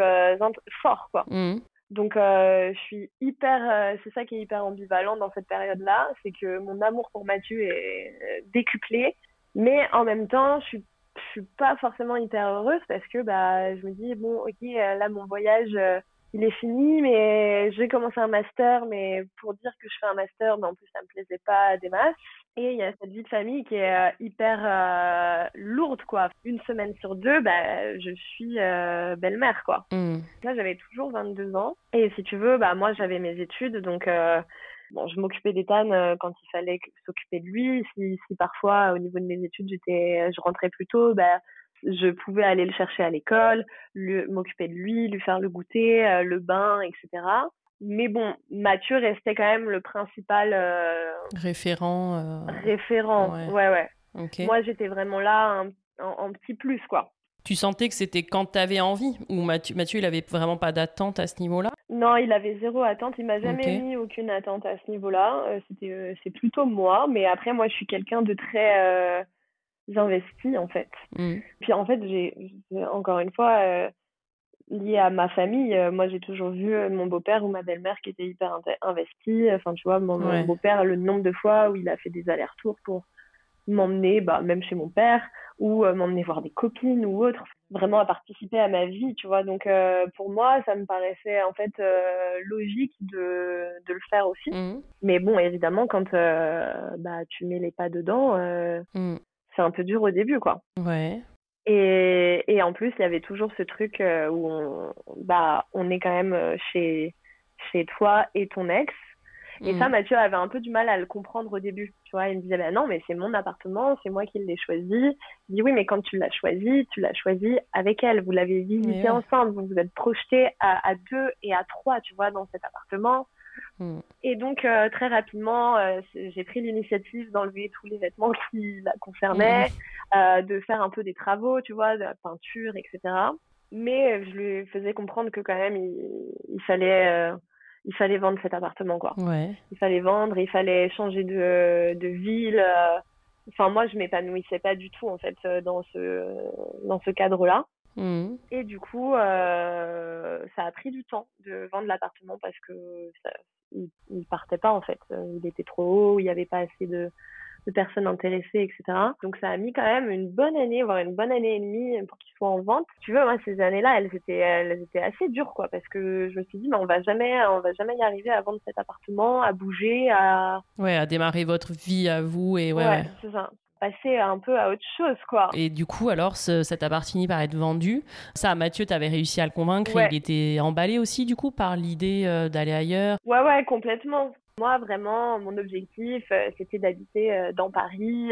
fort, quoi. Mmh. Donc, je suis hyper. c'est ça qui est hyper ambivalent dans cette période-là, c'est que mon amour pour Mathieu est décuplé, mais en même temps, je suis je suis pas forcément hyper heureuse parce que bah je me dis bon ok là mon voyage il est fini, mais j'ai commencé un master, mais pour dire que je fais un master, mais en plus ça me plaisait pas des masses. Et il y a cette vie de famille qui est euh, hyper euh, lourde, quoi. Une semaine sur deux, bah, je suis euh, belle-mère, quoi. Mm. Là, j'avais toujours 22 ans. Et si tu veux, bah, moi, j'avais mes études, donc bon, je m'occupais d'Ethan quand il fallait s'occuper de lui. Si, si parfois, au niveau de mes études, j'étais, je rentrais plus tôt, bah, je pouvais aller le chercher à l'école, m'occuper de lui, lui faire le goûter, euh, le bain, etc. Mais bon, Mathieu restait quand même le principal euh, référent. Euh, référent, ouais, ouais. Moi, j'étais vraiment là en, petit plus, quoi. Tu sentais que c'était quand tu avais envie Ou Mathieu, Mathieu, il avait vraiment pas d'attente à ce niveau-là? Non, il avait zéro attente. Il m'a jamais mis aucune attente à ce niveau-là. c'était, c'est plutôt moi. Mais après, moi, je suis quelqu'un de très j'investis en fait. Mm. Puis en fait, j'ai encore une fois euh, lié à ma famille, euh, moi j'ai toujours vu euh, mon beau-père ou ma belle-mère qui était hyper investi. Enfin, tu vois, mon, beau-père, le nombre de fois où il a fait des allers-retours pour m'emmener, bah, même chez mon père, ou m'emmener voir des copines ou autre, vraiment à participer à ma vie, tu vois. Donc pour moi, ça me paraissait en fait logique de, de, le faire aussi. Mm. Mais bon, évidemment, quand bah, tu mets les pas dedans, mm c'est un peu dur au début, quoi. Ouais. Et, et en plus, il y avait toujours ce truc euh, où on, bah, on est quand même euh, chez, chez toi et ton ex. Et ça, mm. Mathieu avait un peu du mal à le comprendre au début. Tu vois, il me disait, bah non, mais c'est mon appartement, c'est moi qui l'ai choisi. Il dit, oui, mais quand tu l'as choisi, tu l'as choisi avec elle. Vous l'avez visité ensemble, vous vous êtes projetés à, à, deux et à trois, tu vois, dans cet appartement. Mm. Et donc, euh, très rapidement, euh, j'ai pris l'initiative d'enlever tous les vêtements qui la concernaient, mm. euh, de faire un peu des travaux, tu vois, de la peinture, etc. Mais je lui faisais comprendre que quand même, il, fallait, il fallait vendre cet appartement, quoi. Il fallait vendre, il fallait changer de, de ville. Enfin, moi, je m'épanouissais pas du tout, en fait, dans ce, dans ce cadre-là. Mm. Et du coup, euh, ça a pris du temps de vendre l'appartement parce que ça, il, partait pas en fait. Euh, il était trop haut, il n'y avait pas assez de, de, personnes intéressées, etc. Donc ça a mis quand même une bonne année, voire une bonne année et demie pour qu'il soit en vente. Tu veux, moi ces années-là, elles étaient, elles étaient assez dures quoi, parce que je me suis dit, mais on va jamais, on va jamais y arriver à vendre cet appartement, à bouger, à ouais, à démarrer votre vie à vous et ouais. ouais. c'est ça passer un peu à autre chose, quoi. Et du coup, alors, ce, cet appart fini par être vendu. Ça, Mathieu, tu avais réussi à le convaincre. Il était emballé aussi, du coup, par l'idée euh, d'aller ailleurs. Ouais, ouais, complètement. Moi, vraiment, mon objectif, euh, c'était d'habiter euh, dans Paris.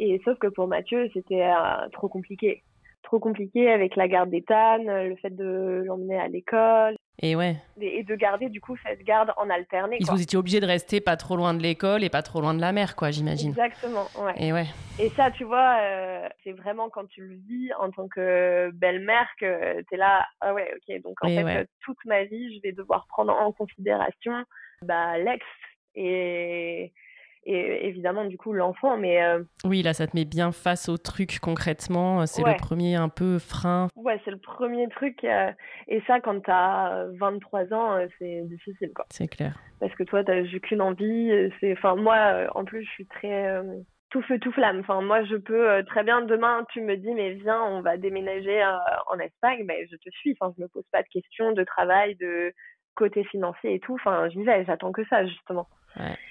et sauf que pour Mathieu, c'était trop compliqué trop compliqué avec la garde d'Ethan, le fait de l'emmener à l'école. Et ouais. Et de garder du coup cette garde en alterné. Ils vous étiez obligé de rester pas trop loin de l'école et pas trop loin de la mer, quoi, j'imagine. Exactement, ouais. Et ouais. Et ça, tu vois, euh, c'est vraiment quand tu le vis en tant que belle-mère que tu es là, ah ouais, ok, donc en fait, toute ma vie, je vais devoir prendre en considération bah, l'ex et et évidemment du coup l'enfant mais euh, oui là ça te met bien face au truc concrètement. C'est le premier un peu frein. Ouais c'est le premier truc euh, et ça quand t'as 23 ans euh, c'est difficile quoi. C'est clair. Parce que toi t'as qu'une envie c'est enfin moi en plus je suis très tout feu tout flamme. Enfin, moi, je peux très bien demain, tu me dis, mais viens, on va déménager en Espagne, ben, je te suis. Enfin, je me pose pas de questions de travail, de côté financier et tout. Enfin, j'y vais, j'attends que ça, justement.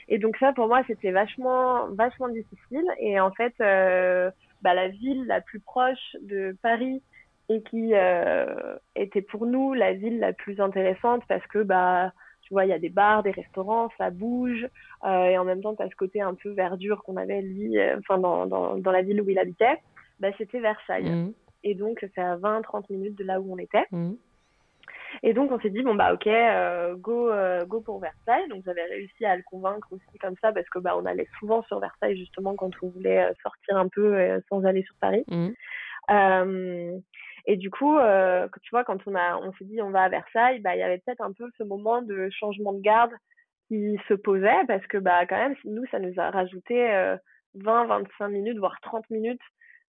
Et donc ça, pour moi, c'était vachement, vachement difficile. Et en fait, euh, bah, la ville la plus proche de Paris et qui euh, était pour nous la ville la plus intéressante parce que, bah, tu vois, il y a des bars, des restaurants, ça bouge. Euh, et en même temps, tu as ce côté un peu verdure qu'on avait, lui, enfin, dans, dans, dans, la ville où il habitait. Bah, c'était Versailles. Mmh. Et donc, c'est à 20-30 minutes de là où on était. Mmh. Et donc on s'est dit bon bah ok euh, go euh, go pour Versailles. Donc j'avais réussi à le convaincre aussi comme ça parce que bah on allait souvent sur Versailles justement quand on voulait euh, sortir un peu sans aller sur Paris. Mmh. et du coup, tu vois, quand on a, on s'est dit on va à Versailles, bah il y avait peut-être un peu ce moment de changement de garde qui se posait parce que bah quand même nous ça nous a rajouté 20, 25 minutes voire 30 minutes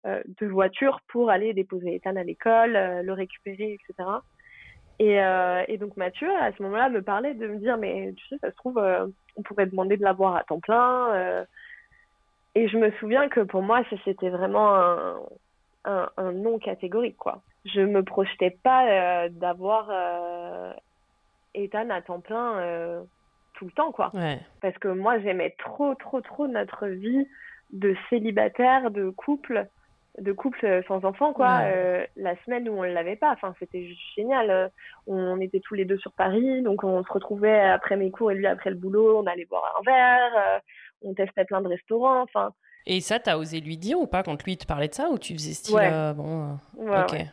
de voiture pour aller déposer Ethan à l'école, le récupérer, etc. Et, euh, et, donc Mathieu, à ce moment-là, me parlait de me dire, mais tu sais, ça se trouve, euh, on pourrait demander de l'avoir à temps plein. Euh. Et je me souviens que pour moi, c'était vraiment un, un, un, non catégorique, quoi. Je me projetais pas d'avoir Ethan à temps plein tout le temps, quoi. Ouais. Parce que moi, j'aimais trop, trop, trop notre vie de célibataire, de couple de couple euh, sans enfant quoi. Euh, la semaine où on l'avait pas. Enfin c'était juste génial. On était tous les deux sur Paris donc on se retrouvait après mes cours et lui après le boulot. On allait boire un verre euh, on testait plein de restaurants enfin. Et ça t'as osé lui dire ou pas quand lui te parlait de ça ou tu faisais style bon ouais,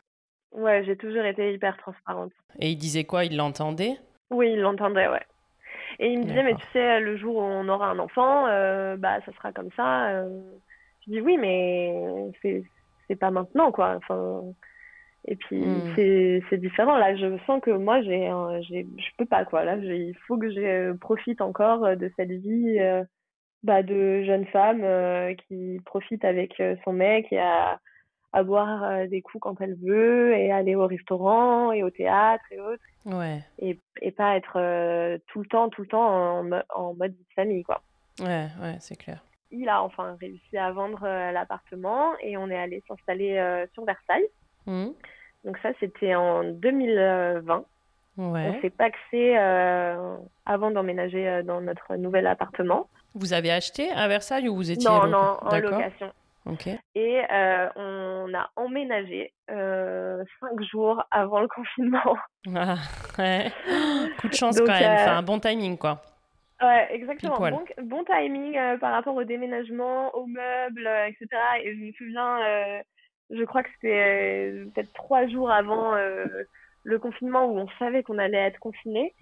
ouais, j'ai toujours été hyper transparente. Et il disait quoi? Il l'entendait? Oui il l'entendait ouais. Et il me disait mais tu sais le jour où on aura un enfant bah ça sera comme ça dis oui, mais c'est c'est pas maintenant quoi. Enfin et puis hmm. c'est c'est différent là. Je sens que moi j'ai j'ai je peux pas quoi. Là il faut que je profite encore de cette vie euh, bah, de jeune femme euh, qui profite avec euh, son mec et à à boire des coups quand elle veut et aller au restaurant et au théâtre et autres. Ouais. Et, et pas être tout le temps, tout le temps en, en mode famille, quoi. Ouais, ouais, c'est clair il a enfin réussi à vendre euh, l'appartement et on est allé s'installer euh, sur Versailles. Mmh. Donc ça, c'était en 2020. Ouais. On s'est paxé euh, avant d'emménager dans notre nouvel appartement. Vous avez acheté à Versailles ou vous étiez Non, non, en location. Et on a emménagé cinq jours avant le confinement. Ah, ouais. Coup de chance quand même, enfin, un bon timing quoi. Ouais, exactement. Bon, bon timing euh, par rapport au déménagement, aux meubles, euh, etc. Et je me souviens, euh, je crois que c'était peut-être trois jours avant le confinement où on savait qu'on allait être confiné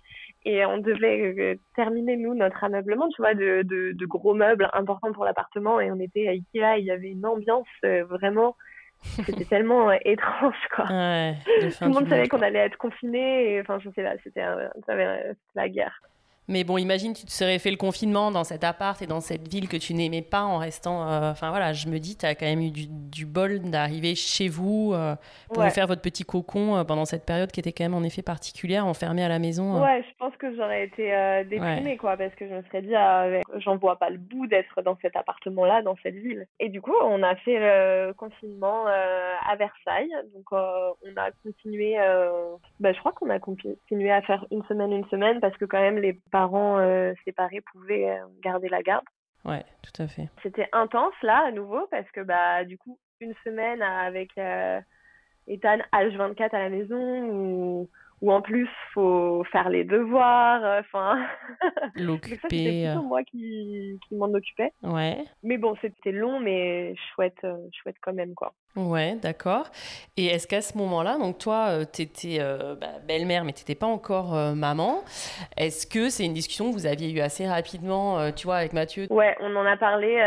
et on devait terminer nous notre ameublement, tu vois, de, de, de gros meubles importants pour l'appartement et on était à Ikea, il y avait une ambiance vraiment c'était tellement étrange quoi. Ouais, Tout le monde savait qu'on allait être confiné enfin je sais pas, c'était la guerre. Mais bon, imagine, tu te serais fait le confinement dans cet appart et dans cette ville que tu n'aimais pas en restant. Euh, enfin voilà, je me dis, tu as quand même eu du, bol d'arriver chez vous euh, pour faire votre petit cocon euh, pendant cette période qui était quand même en effet particulière, enfermée à la maison. Ouais, je pense que j'aurais été déprimée, quoi, parce que je me serais dit, ah, j'en vois pas le bout d'être dans cet appartement-là, dans cette ville. Et du coup, on a fait le confinement à Versailles. Donc, on a continué, bah, je crois qu'on a continué à faire une semaine, une semaine, parce que quand même, les parents euh, séparés pouvaient euh, garder la garde. Ouais, tout à fait. C'était intense là à nouveau parce que bah du coup une semaine avec euh, Ethan H24 à la maison ou ou en plus faut faire les devoirs euh, enfin l'occuper c'était plutôt moi qui, qui m'en occupais ouais mais bon c'était long mais chouette chouette quand même quoi Ouais, d'accord. Et est-ce qu'à ce, moment-là, donc toi, euh, tu étais euh, bah, belle-mère, mais tu n'étais pas encore euh, maman. Est-ce que c'est une discussion que vous aviez eue assez rapidement, tu vois, avec Mathieu? Ouais, on en a parlé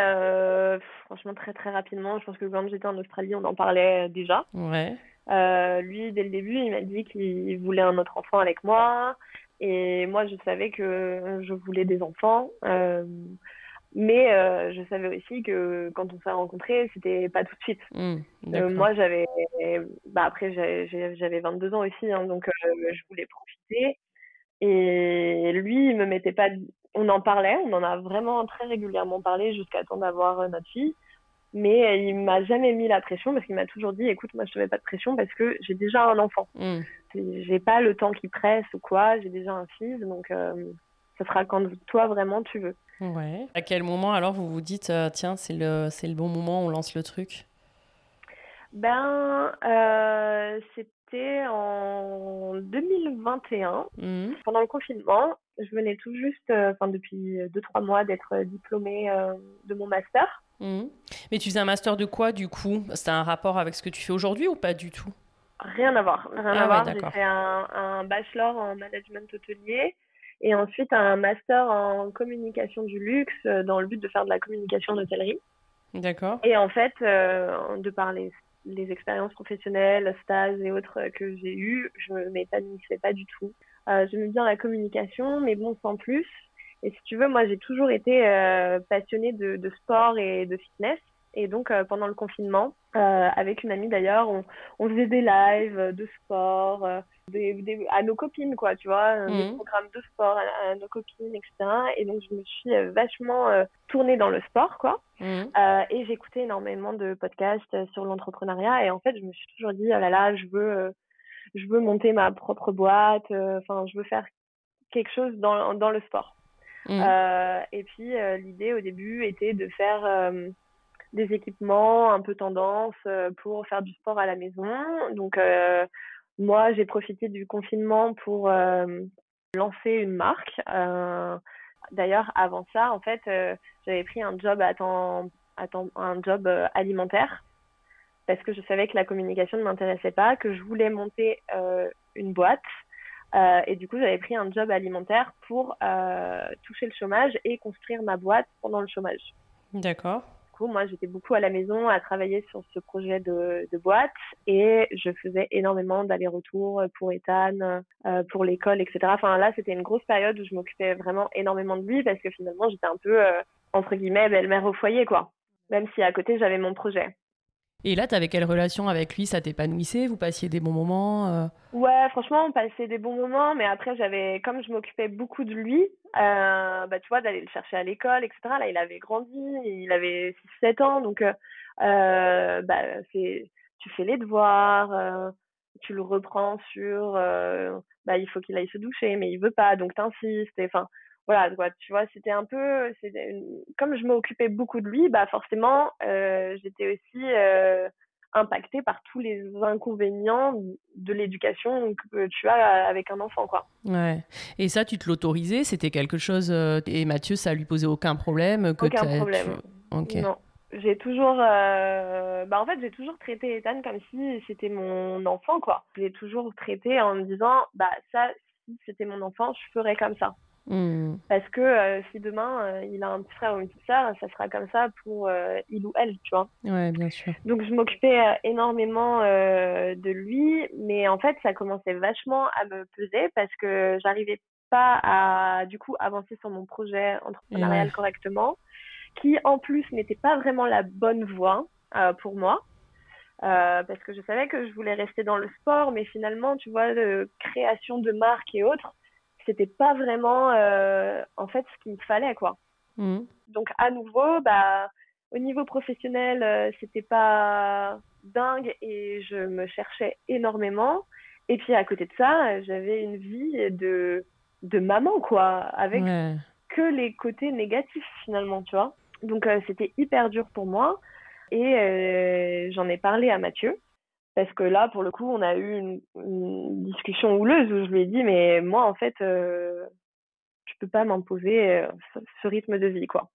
franchement très très rapidement. Je pense que quand j'étais en Australie, on en parlait déjà. Ouais. Lui, dès le début, il m'a dit qu'il voulait un autre enfant avec moi. Et moi, je savais que je voulais des enfants. Mais euh, je savais aussi que quand on s'est rencontrés, c'était pas tout de suite. Mmh, euh, moi, j'avais, bah après, j'avais 22 ans aussi, hein, donc euh, je voulais profiter. Et lui, il me mettait pas. On en parlait, on en a vraiment très régulièrement parlé jusqu'à temps d'avoir notre fille. Mais il m'a jamais mis la pression parce qu'il m'a toujours dit écoute, moi je te mets pas de pression parce que j'ai déjà un enfant. Mm. J'ai pas le temps qui presse ou quoi, j'ai déjà un fils, donc ce sera quand toi vraiment tu veux. Ouais. À quel moment alors vous vous dites euh, tiens c'est le c'est le bon moment on lance le truc? Ben euh, c'était en 2021 mmh. pendant le confinement. Je venais tout juste, euh, enfin depuis deux trois mois d'être diplômée de mon master. Mmh. Mais tu faisais un master de quoi du coup? C'était un rapport avec ce que tu fais aujourd'hui ou pas du tout? Rien à voir, rien à ah voir. J'ai fait un, un, bachelor en management hôtelier et ensuite un master en communication du luxe euh, dans le but de faire de la communication d'hôtellerie. D'accord. Et en fait, euh, de par les, les, expériences professionnelles, stages et autres que j'ai eues, je ne m'épanouissais pas du tout. Euh, je me bien la communication, mais bon, sans plus. Et si tu veux, moi, j'ai toujours été euh, passionnée de, de, sport et de fitness. Et donc, euh, pendant le confinement, euh, avec une amie d'ailleurs, on, on, faisait des lives de sport, euh, des, des, à nos copines, quoi, tu vois, des mhm. programmes de sport à, nos copines, etc. Et donc, je me suis vachement tournée dans le sport, quoi. Mhm. et j'écoutais énormément de podcasts sur l'entrepreneuriat. Et en fait, je me suis toujours dit, oh là là, je veux, je veux monter ma propre boîte, enfin, je veux faire quelque chose dans, dans le sport. Mhm. et puis, l'idée au début était de faire des équipements un peu tendance euh, pour faire du sport à la maison. Donc euh, moi, j'ai profité du confinement pour euh, lancer une marque. D'ailleurs, avant ça, en fait, j'avais pris un job à temps, un job alimentaire parce que je savais que la communication ne m'intéressait pas, que je voulais monter une boîte. Et du coup, j'avais pris un job alimentaire pour toucher le chômage et construire ma boîte pendant le chômage. D'accord moi, j'étais beaucoup à la maison à travailler sur ce projet de, boîte et je faisais énormément d'allers-retours pour Ethan, euh, pour l'école, etc. Enfin, là, c'était une grosse période où je m'occupais vraiment énormément de lui parce que finalement, j'étais un peu, euh, entre guillemets, belle-mère au foyer, quoi. Même si à côté, j'avais mon projet. Et là, tu avais quelle relation avec lui? Ça t'épanouissait? Vous passiez des bons moments euh? Ouais, franchement, on passait des bons moments, mais après, j'avais, comme je m'occupais beaucoup de lui, euh, bah, tu vois, d'aller le chercher à l'école, etc. Là, il avait grandi, il avait 6-7 ans, donc euh, bah, tu fais les devoirs, tu le reprends sur, bah, il faut qu'il aille se doucher, mais il veut pas, donc t'insistes, enfin, voilà, quoi, tu vois, c'était un peu, comme je m'occupais beaucoup de lui, bah forcément, euh, j'étais aussi euh, impactée par tous les inconvénients de l'éducation que tu as avec un enfant, quoi. Ouais. Et ça, tu te l'autorisais? C'était quelque chose euh, et Mathieu, ça lui posait aucun problème que Aucun problème. Non. J'ai toujours, bah en fait, j'ai toujours traité Ethan comme si c'était mon enfant, quoi. J'ai toujours traité en me disant, bah ça, si c'était mon enfant, je ferais comme ça. Hmm. Parce que euh, si demain euh, il a un petit frère ou une petite sœur, ça sera comme ça pour euh, il ou elle, tu vois. Ouais, bien sûr. Donc je m'occupais énormément de lui, mais en fait ça commençait vachement à me peser parce que j'arrivais pas à du coup avancer sur mon projet entrepreneurial correctement, qui en plus n'était pas vraiment la bonne voie pour moi. parce que je savais que je voulais rester dans le sport, mais finalement, tu vois, création de marques et autres, c'était pas vraiment euh, en fait ce qu'il me fallait quoi. Mmh. Donc à nouveau, bah au niveau professionnel, euh, c'était pas dingue et je me cherchais énormément. Et puis à côté de ça, j'avais une vie de de maman quoi, avec que les côtés négatifs finalement, tu vois. Donc euh, c'était hyper dur pour moi et j'en ai parlé à Mathieu parce que là, pour le coup, on a eu une, discussion houleuse où je lui ai dit, mais moi, en fait, euh, je peux pas m'imposer euh, ce, rythme de vie, quoi.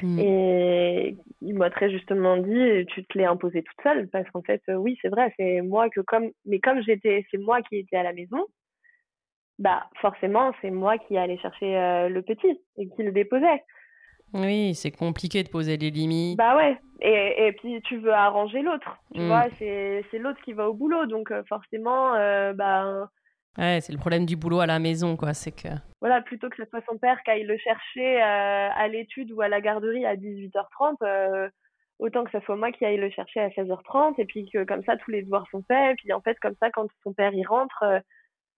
Mm. Et il m'a très justement dit, tu te l'es imposé toute seule, parce qu'en fait, euh, oui, c'est vrai, c'est moi que comme, mais comme j'étais, c'est moi qui étais à la maison, bah forcément, c'est moi qui allais chercher euh, le petit et qui le déposait. Oui, c'est compliqué de poser des limites. Bah ouais, et, et puis tu veux arranger l'autre, tu mm. vois, c'est, c'est l'autre qui va au boulot, donc euh, forcément, euh, bah... Ouais, c'est le problème du boulot à la maison, quoi, c'est que... Voilà, plutôt que ce soit son père qui aille le chercher euh, à l'étude ou à la garderie à 18h30, autant que ce soit moi qui aille le chercher à 16h30, et puis que comme ça, tous les devoirs sont faits, et puis en fait, comme ça, quand son père y rentre,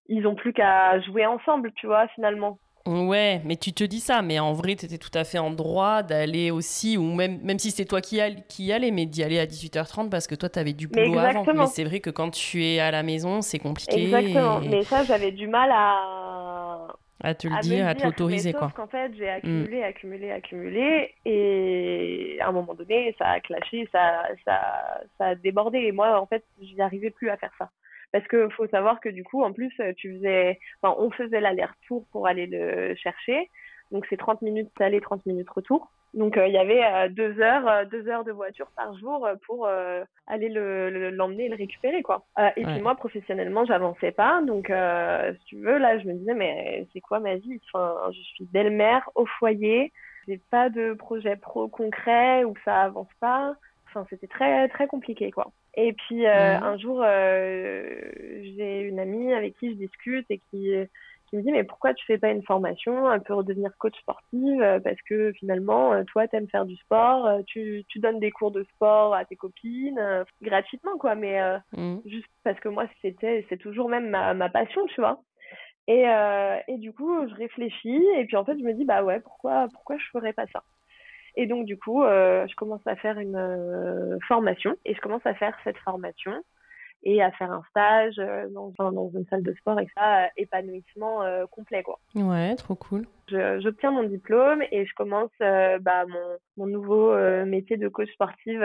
ils ont plus qu'à jouer ensemble, tu vois, finalement. Ouais, mais tu te dis ça, mais en vrai, tu étais tout à fait en droit d'aller aussi, ou même, même si c'était toi qui, y qui allais, mais d'y aller à 18h30 parce que toi, tu avais du boulot avant. Mais c'est vrai que quand tu es à la maison, c'est compliqué. Exactement, mais ça, j'avais du mal à. À te le dire, à te l'autoriser, quoi. qu'en fait, j'ai accumulé, mm. accumulé, accumulé, et à un moment donné, ça a clashé, ça, ça, ça a débordé, et moi, en fait, je n'y arrivais plus à faire ça. Parce que faut savoir que du coup, en plus, tu faisais, enfin, on faisait l'aller-retour pour aller le chercher. Donc c'est 30 minutes aller, 30 minutes retour. Donc euh, il y avait euh, deux heures, euh, deux heures de voiture par jour pour aller le l'emmener et le récupérer quoi. et puis moi professionnellement j'avançais pas, donc si tu veux là je me disais mais c'est quoi ma vie? Enfin je suis belle-mère au foyer, j'ai pas de projet pro concret où ça avance pas. Enfin c'était très très compliqué quoi. Et puis euh, un jour, euh, j'ai une amie avec qui je discute et qui, qui me dit mais pourquoi tu fais pas une formation un peu redevenir coach sportive? Parce que finalement toi t'aimes faire du sport, tu, tu donnes des cours de sport à tes copines gratuitement quoi, mais mmh. juste parce que moi c'était c'est toujours même ma, ma passion tu vois. Et, euh, et du coup, je réfléchis et puis en fait, je me dis bah ouais, pourquoi pourquoi je ferais pas ça? Et donc, du coup, euh, je commence à faire une euh, formation et je commence à faire cette formation et à faire un stage euh, dans, dans une salle de sport et ça, épanouissement complet, quoi. Ouais, trop cool. J'obtiens mon diplôme et je commence bah, mon, mon, nouveau métier de coach sportive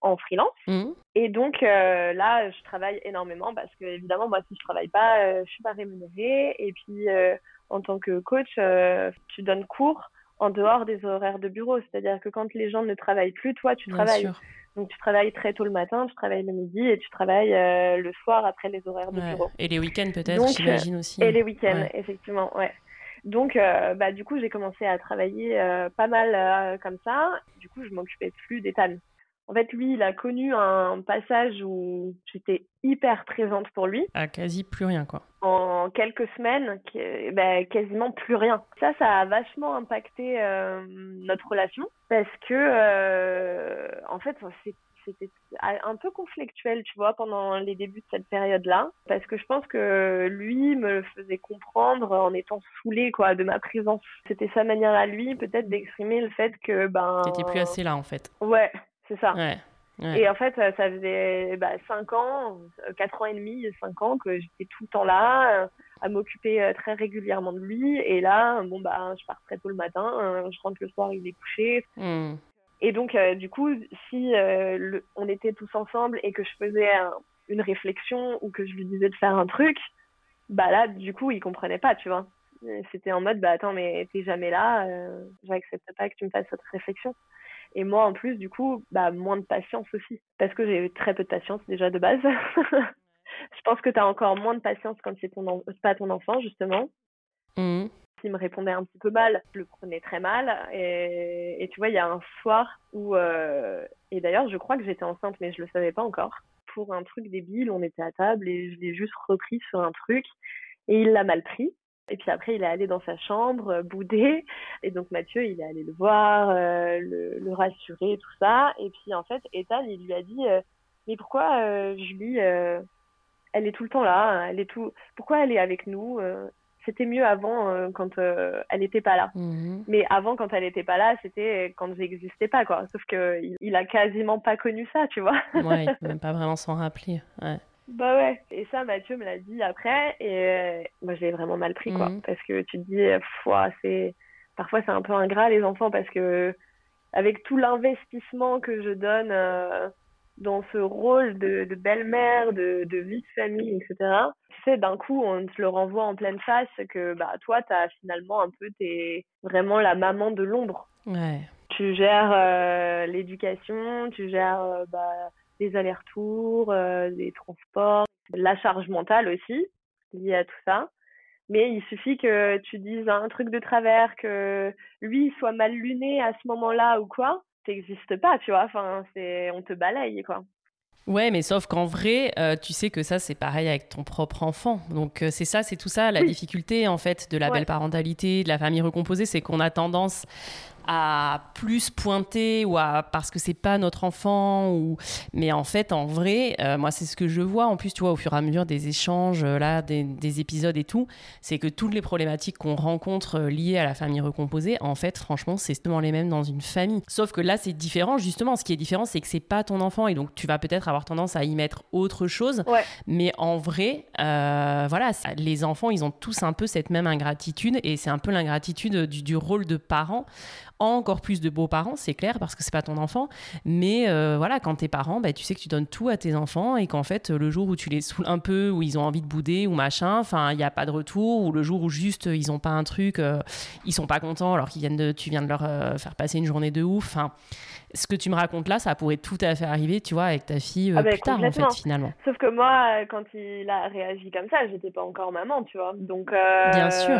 en freelance. Mmh. Et donc là, je travaille énormément parce que évidemment, moi, si je travaille pas, je suis pas rémunérée. Et puis, en tant que coach, tu donnes cours en dehors des horaires de bureau. C'est-à-dire que quand les gens ne travaillent plus, toi, tu travailles. Donc, tu travailles très tôt le matin, tu travailles le midi et tu travailles euh, le soir après les horaires de bureau. Et les week-ends peut-être, j'imagine aussi. Et les week-ends, effectivement, ouais. Donc, euh, bah, du coup, j'ai commencé à travailler euh, pas mal comme ça. Du coup, je m'occupais plus d'Ethan. En fait, lui, il a connu un passage où j'étais hyper présente pour lui. Ah, quasi plus rien, quoi. En quelques semaines, bah, quasiment plus rien. Ça, ça a vachement impacté euh, notre relation parce que, euh, en fait, c'était un peu conflictuel, tu vois, pendant les débuts de cette période-là, parce que je pense que lui me faisait comprendre en étant saoulé, quoi, de ma présence. C'était sa manière à lui, peut-être, d'exprimer le fait que, ben... T'étais plus assez là, en fait. Ouais, c'est ça. Et en fait, ça faisait bah, 5 ans, 4 ans et demi, 5 ans que j'étais tout le temps là, euh, à m'occuper euh, très régulièrement de lui. Et là, bon, bah, je pars très tôt le matin, euh, je rentre le soir, il est couché. Hmm. Et donc, du coup, si on était tous ensemble et que je faisais une réflexion ou que je lui disais de faire un truc, bah là, du coup, il comprenait pas, tu vois. C'était en mode, bah attends, mais t'es jamais là, j'accepte pas que tu me fasses cette réflexion. Et moi, en plus, du coup, bah, moins de patience aussi. Parce que j'ai très peu de patience déjà de base. je pense que tu as encore moins de patience quand c'est ton pas ton enfant, justement. Mmh. S'il me répondait un petit peu mal, je le prenais très mal. Et, et tu vois, il y a un soir où. Euh... Et d'ailleurs, je crois que j'étais enceinte, mais je le savais pas encore. Pour un truc débile, on était à table et je l'ai juste repris sur un truc. Et il l'a mal pris. Et puis après, il est allé dans sa chambre, euh, boudé. Et donc Mathieu, il est allé le voir, euh, le, le, rassurer, tout ça. Et puis en fait, Ethan, il lui a dit, euh, mais pourquoi euh, Julie, elle est tout le temps là, elle est tout. Pourquoi elle est avec nous C'était mieux avant quand elle n'était pas là. Mhm. Mais avant, quand elle n'était pas là, c'était quand j'existais pas, quoi. Sauf que il, a quasiment pas connu ça, tu vois. ouais, même pas vraiment s'en rappeler. Ouais. Bah ouais. Et ça, Mathieu me l'a dit après. Et euh, moi, j'ai vraiment mal pris, quoi. Mhm. Parce que tu te dis, c'est parfois, c'est un peu ingrat, les enfants, parce que avec tout l'investissement que je donne euh, dans ce rôle de, de belle-mère, de, de, vie de famille, etc., tu sais, d'un coup, on te le renvoie en pleine face que bah, toi, tu as finalement un peu, t'es vraiment la maman de l'ombre. Ouais. Tu gères euh, l'éducation, tu gères bah, des allers-retours, euh, des transports, la charge mentale aussi liée à tout ça. Mais il suffit que tu dises un truc de travers, que lui soit mal luné à ce moment-là ou quoi, t'existes pas, tu vois. Enfin, c'est, on te balaye, quoi. Ouais, mais sauf qu'en vrai, euh, tu sais que ça, c'est pareil avec ton propre enfant. Donc, euh, c'est ça, c'est tout ça, la difficulté, en fait, de la belle parentalité, de la famille recomposée, c'est qu'on a tendance à plus pointer ou à parce que c'est pas notre enfant ou mais en fait en vrai euh, moi c'est ce que je vois. En plus tu vois au fur et à mesure des échanges euh, là des, épisodes et tout c'est que toutes les problématiques qu'on rencontre euh, liées à la famille recomposée en fait franchement c'est justement les mêmes dans une famille. Sauf que là c'est différent. Justement ce qui est différent c'est que c'est pas ton enfant et donc tu vas peut-être avoir tendance à y mettre autre chose. Mais en vrai voilà les enfants ils ont tous un peu cette même ingratitude et c'est un peu l'ingratitude du, du rôle de parent encore plus de beaux-parents, c'est clair, parce que c'est pas ton enfant. Mais euh, voilà, quand t'es parent, bah, tu sais que tu donnes tout à tes enfants et qu'en fait, le jour où tu les saoules un peu, où ils ont envie de bouder ou machin, enfin, il n'y a pas de retour, ou le jour où juste ils ont pas un truc, euh, ils sont pas contents alors qu'ils viennent de, tu viens de leur euh, faire passer une journée de ouf. Enfin, ce que tu me racontes là, ça pourrait tout à fait arriver, tu vois, avec ta fille ah bah, plus tard, en fait, finalement. Sauf que moi, quand il a réagi comme ça, j'étais pas encore maman, tu vois. Donc, Bien sûr.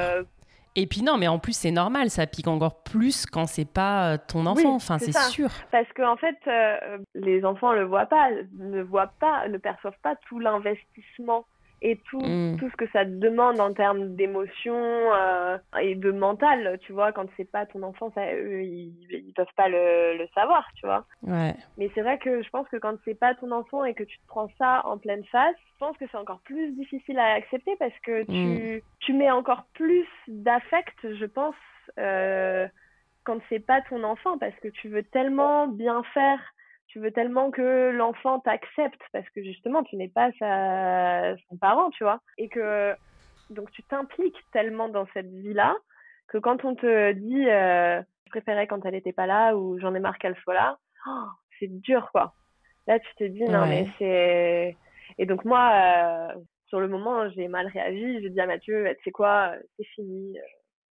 Et puis non, mais en plus c'est normal, ça pique encore plus quand c'est pas euh, ton enfant, enfin c'est sûr. Parce qu'en en fait, euh, les enfants le voient pas, ne voient pas, ne perçoivent pas tout l'investissement et tout, mm. tout ce que ça te demande en termes d'émotion euh, et de mental, tu vois, quand c'est pas ton enfant, ça, eux, ils, ils peuvent pas le, le savoir, tu vois. Ouais. Mais c'est vrai que je pense que quand c'est pas ton enfant et que tu te prends ça en pleine face, je pense que c'est encore plus difficile à accepter parce que tu, mm. tu mets encore plus d'affect, je pense, euh, quand c'est pas ton enfant parce que tu veux tellement bien faire tu veux tellement que l'enfant t'accepte parce que justement tu n'es pas sa... son parent, tu vois. Et que donc tu t'impliques tellement dans cette vie-là que quand on te dit euh, je préférais quand elle n'était pas là ou j'en ai marre qu'elle soit là, oh, c'est dur quoi. Là tu te dis non mais c'est et donc moi euh, sur le moment j'ai mal réagi, je dis à Mathieu tu sais quoi c'est fini,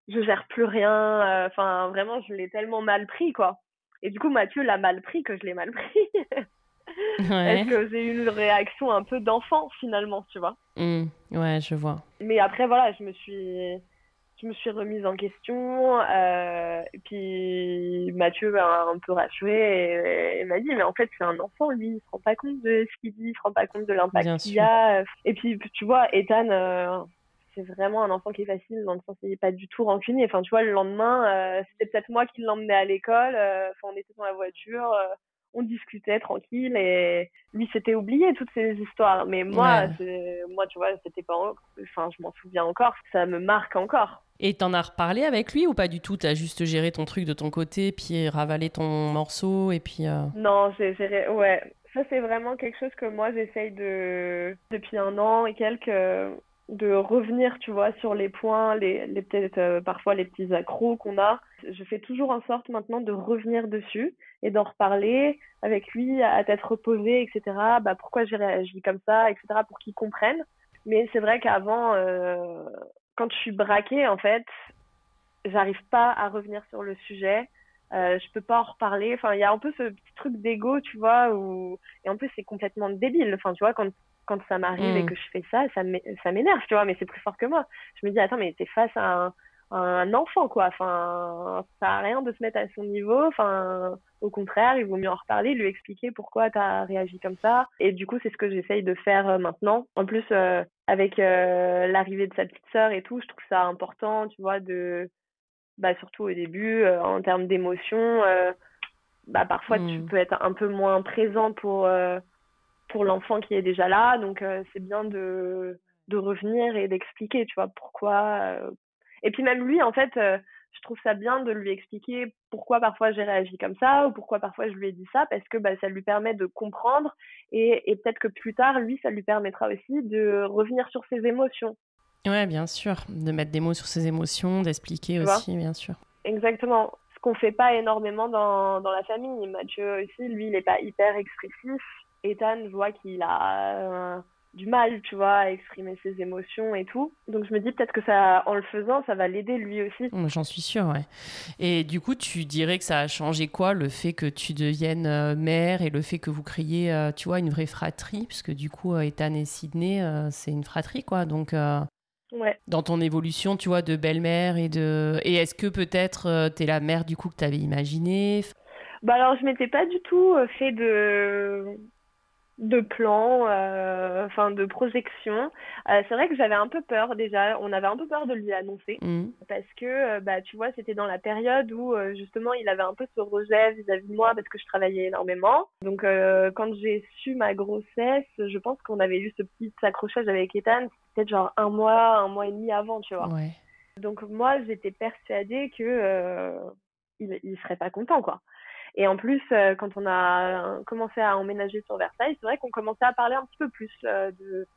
je gère plus rien, enfin vraiment je l'ai tellement mal pris quoi. Et du coup, Mathieu l'a mal pris que je l'ai mal pris. Est-ce que j'ai eu une réaction un peu d'enfant finalement, tu vois mmh. Ouais, je vois. Mais après, voilà, je me suis, je me suis remise en question. Euh, et puis Mathieu m'a un peu rassuré et, m'a dit, mais en fait, c'est un enfant, lui, il se rend pas compte de ce qu'il dit, il se rend pas compte de l'impact qu'il a. Et puis, tu vois, Ethan. Euh, c'est vraiment un enfant qui est facile dans le sens qu'il n'est pas du tout rancunier. Enfin, tu vois, le lendemain, euh, c'était peut-être moi qui l'emmenais à l'école. Euh, enfin, on était dans la voiture, euh, on discutait tranquille et lui, s'était oublié toutes ces histoires. Mais moi, moi, tu vois, c'était pas, enfin, je m'en souviens encore. Ça me marque encore. Et t'en as reparlé avec lui ou pas du tout? T'as juste géré ton truc de ton côté, puis ravalé ton morceau et puis. Non, j'ai géré. Ouais, ça c'est vraiment quelque chose que moi j'essaye de depuis un an et quelques de revenir, tu vois, sur les points, les, les peut-être euh, parfois les petits accros qu'on a. Je fais toujours en sorte maintenant de revenir dessus et d'en reparler avec lui à tête reposée, etc. Bah, pourquoi j'ai réagi comme ça, etc. pour qu'il comprenne. Mais c'est vrai qu'avant, euh, quand je suis braquée, en fait, j'arrive pas à revenir sur le sujet. Euh, je peux pas en reparler. Enfin, il y a un peu ce petit truc d'ego, tu vois, où... et en plus c'est complètement débile. Enfin, tu vois, quand quand ça m'arrive et mm. que je fais ça, ça m'énerve, tu vois, mais c'est plus fort que moi. Je me dis, attends, mais t'es face à un, un, enfant, quoi. Enfin, ça n'a rien de se mettre à son niveau. Enfin, au contraire, il vaut mieux en reparler, lui expliquer pourquoi t'as réagi comme ça. Et du coup, c'est ce que j'essaye de faire euh, maintenant. En plus, euh, avec euh, l'arrivée de sa petite sœur et tout, je trouve ça important, tu vois, de, bah, surtout au début, en termes d'émotion, bah, parfois tu mm. peux être un peu moins présent pour pour l'enfant qui est déjà là. Donc, euh, c'est bien de, de revenir et d'expliquer, tu vois, pourquoi. Euh. Et puis, même lui, en fait, euh, je trouve ça bien de lui expliquer pourquoi parfois j'ai réagi comme ça ou pourquoi parfois je lui ai dit ça, parce que bah, ça lui permet de comprendre et, et peut-être que plus tard, lui, ça lui permettra aussi de revenir sur ses émotions. Ouais, bien sûr, de mettre des mots sur ses émotions, d'expliquer aussi, bien sûr. Exactement. Ce qu'on fait pas énormément dans, dans la famille. Mathieu aussi, lui, il n'est pas hyper expressif. Ethan, je vois qu'il a euh, du mal, tu vois, à exprimer ses émotions et tout. Donc je me dis peut-être que ça, en le faisant, ça va l'aider lui aussi. J'en suis sûre, ouais. Et du coup, tu dirais que ça a changé quoi, le fait que tu deviennes euh, mère et le fait que vous créiez, euh, tu vois, une vraie fratrie, puisque du coup, Ethan et Sydney, c'est une fratrie, quoi. Donc. Ouais. Dans ton évolution, tu vois, de belle-mère et de. Et est-ce que peut-être tu es la mère du coup que tu avais imaginé Bah alors, je m'étais pas du tout fait de de plans, euh, enfin de projections. Euh, c'est vrai que j'avais un peu peur déjà, on avait un peu peur de lui annoncer mmh. parce que euh, bah tu vois, c'était dans la période où justement il avait un peu ce rejet vis-à-vis de moi parce que je travaillais énormément. Donc quand j'ai su ma grossesse, je pense qu'on avait eu ce petit accrochage avec Ethan, peut-être genre un mois, un mois et demi avant, tu vois. Donc moi, j'étais persuadée que il, il serait pas content quoi. Et en plus, euh, quand on a commencé à emménager sur Versailles, c'est vrai qu'on commençait à parler un petit peu plus euh, de,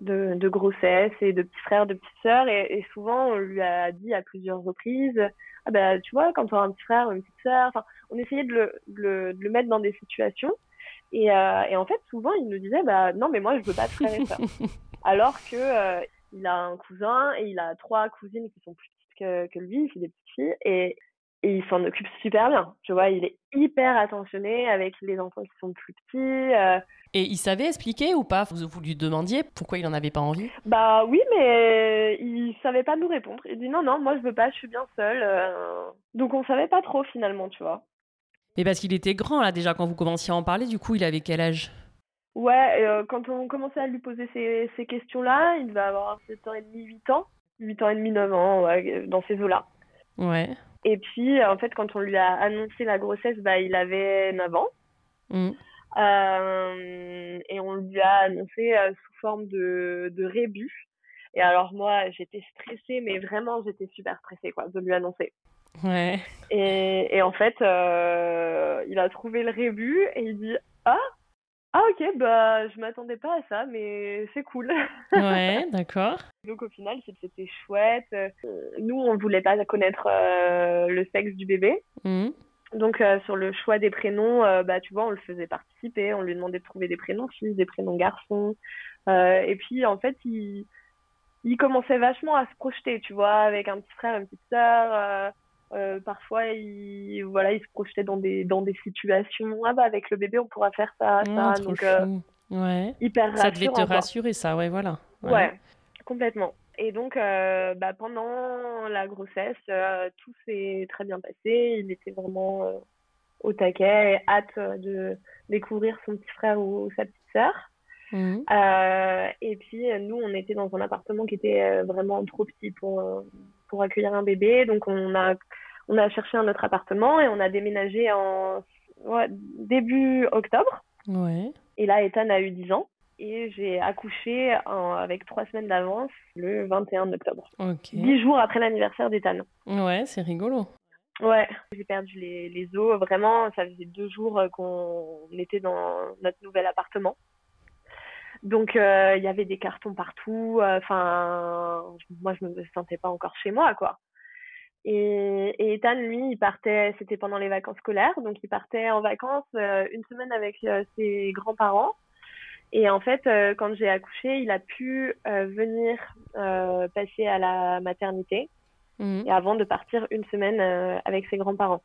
de, de, grossesse et de petits frères, de petites sœurs. Et, et, souvent, on lui a dit à plusieurs reprises, ah ben, tu vois, quand on a un petit frère ou une petite sœur, enfin, on essayait de le, de le, de le, mettre dans des situations. Et, euh, et, en fait, souvent, il nous disait, bah non, mais moi, je veux pas de frère et sœur. Alors que euh, il a un cousin et il a trois cousines qui sont plus petites que, que lui, c'est des petites filles. Et et il s'en occupe super bien. Tu vois, il est hyper attentionné avec les enfants qui sont plus petits. Euh. Et il savait expliquer ou pas? Vous, vous lui demandiez pourquoi il en avait pas envie? Bah oui, mais il savait pas nous répondre. Il dit non, non, moi je veux pas, je suis bien seule. Euh. Donc on savait pas trop finalement, tu vois. Mais parce qu'il était grand là déjà quand vous commenciez à en parler, du coup il avait quel âge? Ouais, euh, quand on commençait à lui poser ces, ces questions-là, il devait avoir 7 ans et demi, 8 ans. 8 ans et demi, 9 ans, ouais, dans ces eaux-là. Ouais. Et puis, en fait, quand on lui a annoncé la grossesse, bah, il avait 9 ans. Mm. Euh, et on lui a annoncé euh, sous forme de, de rébus. Et alors, moi, j'étais stressée, mais vraiment, j'étais super stressée, quoi, de lui annoncer. Ouais. Et, et en fait, euh, il a trouvé le rébus et il dit Ah, ah ok, bah je m'attendais pas à ça, mais c'est cool. Ouais, d'accord. Donc au final, c'était chouette. Euh, nous, on voulait pas connaître euh, le sexe du bébé. Mmh. Donc euh, sur le choix des prénoms, bah tu vois, on le faisait participer, on lui demandait de trouver des prénoms filles, des prénoms garçons. et puis en fait, il, il commençait vachement à se projeter, tu vois, avec un petit frère, une petite sœur. Euh, parfois, il, voilà, il se projetait dans des, dans des situations. Ah bah avec le bébé, on pourra faire ça, ça. Donc, euh, ouais. hyper Ça devait te rassurer, ça, ouais, voilà. Ouais, complètement. Et donc, euh, bah, pendant la grossesse, tout s'est très bien passé. Il était vraiment au taquet, hâte de découvrir son petit frère ou, sa petite sœur. Mmh. et puis, nous, on était dans un appartement qui était vraiment trop petit pour, pour accueillir un bébé. Donc, on a on a cherché un autre appartement et on a déménagé en début octobre. Ouais. Et là, Ethan a eu 10 ans. Et j'ai accouché avec trois semaines d'avance le 21 octobre. Ok. 10 jours après l'anniversaire d'Ethan. Ouais, c'est rigolo. Ouais, j'ai perdu les, les os. Vraiment, ça faisait deux jours qu'on était dans notre nouvel appartement. Donc, euh, il y avait des cartons partout. Enfin, moi, je me sentais pas encore chez moi, quoi. Et, et Ethan, lui, il partait, c'était pendant les vacances scolaires, donc il partait en vacances euh, une semaine avec euh, ses grands-parents. Et en fait, euh, quand j'ai accouché, il a pu venir passer à la maternité mhm. et avant de partir une semaine avec ses grands-parents.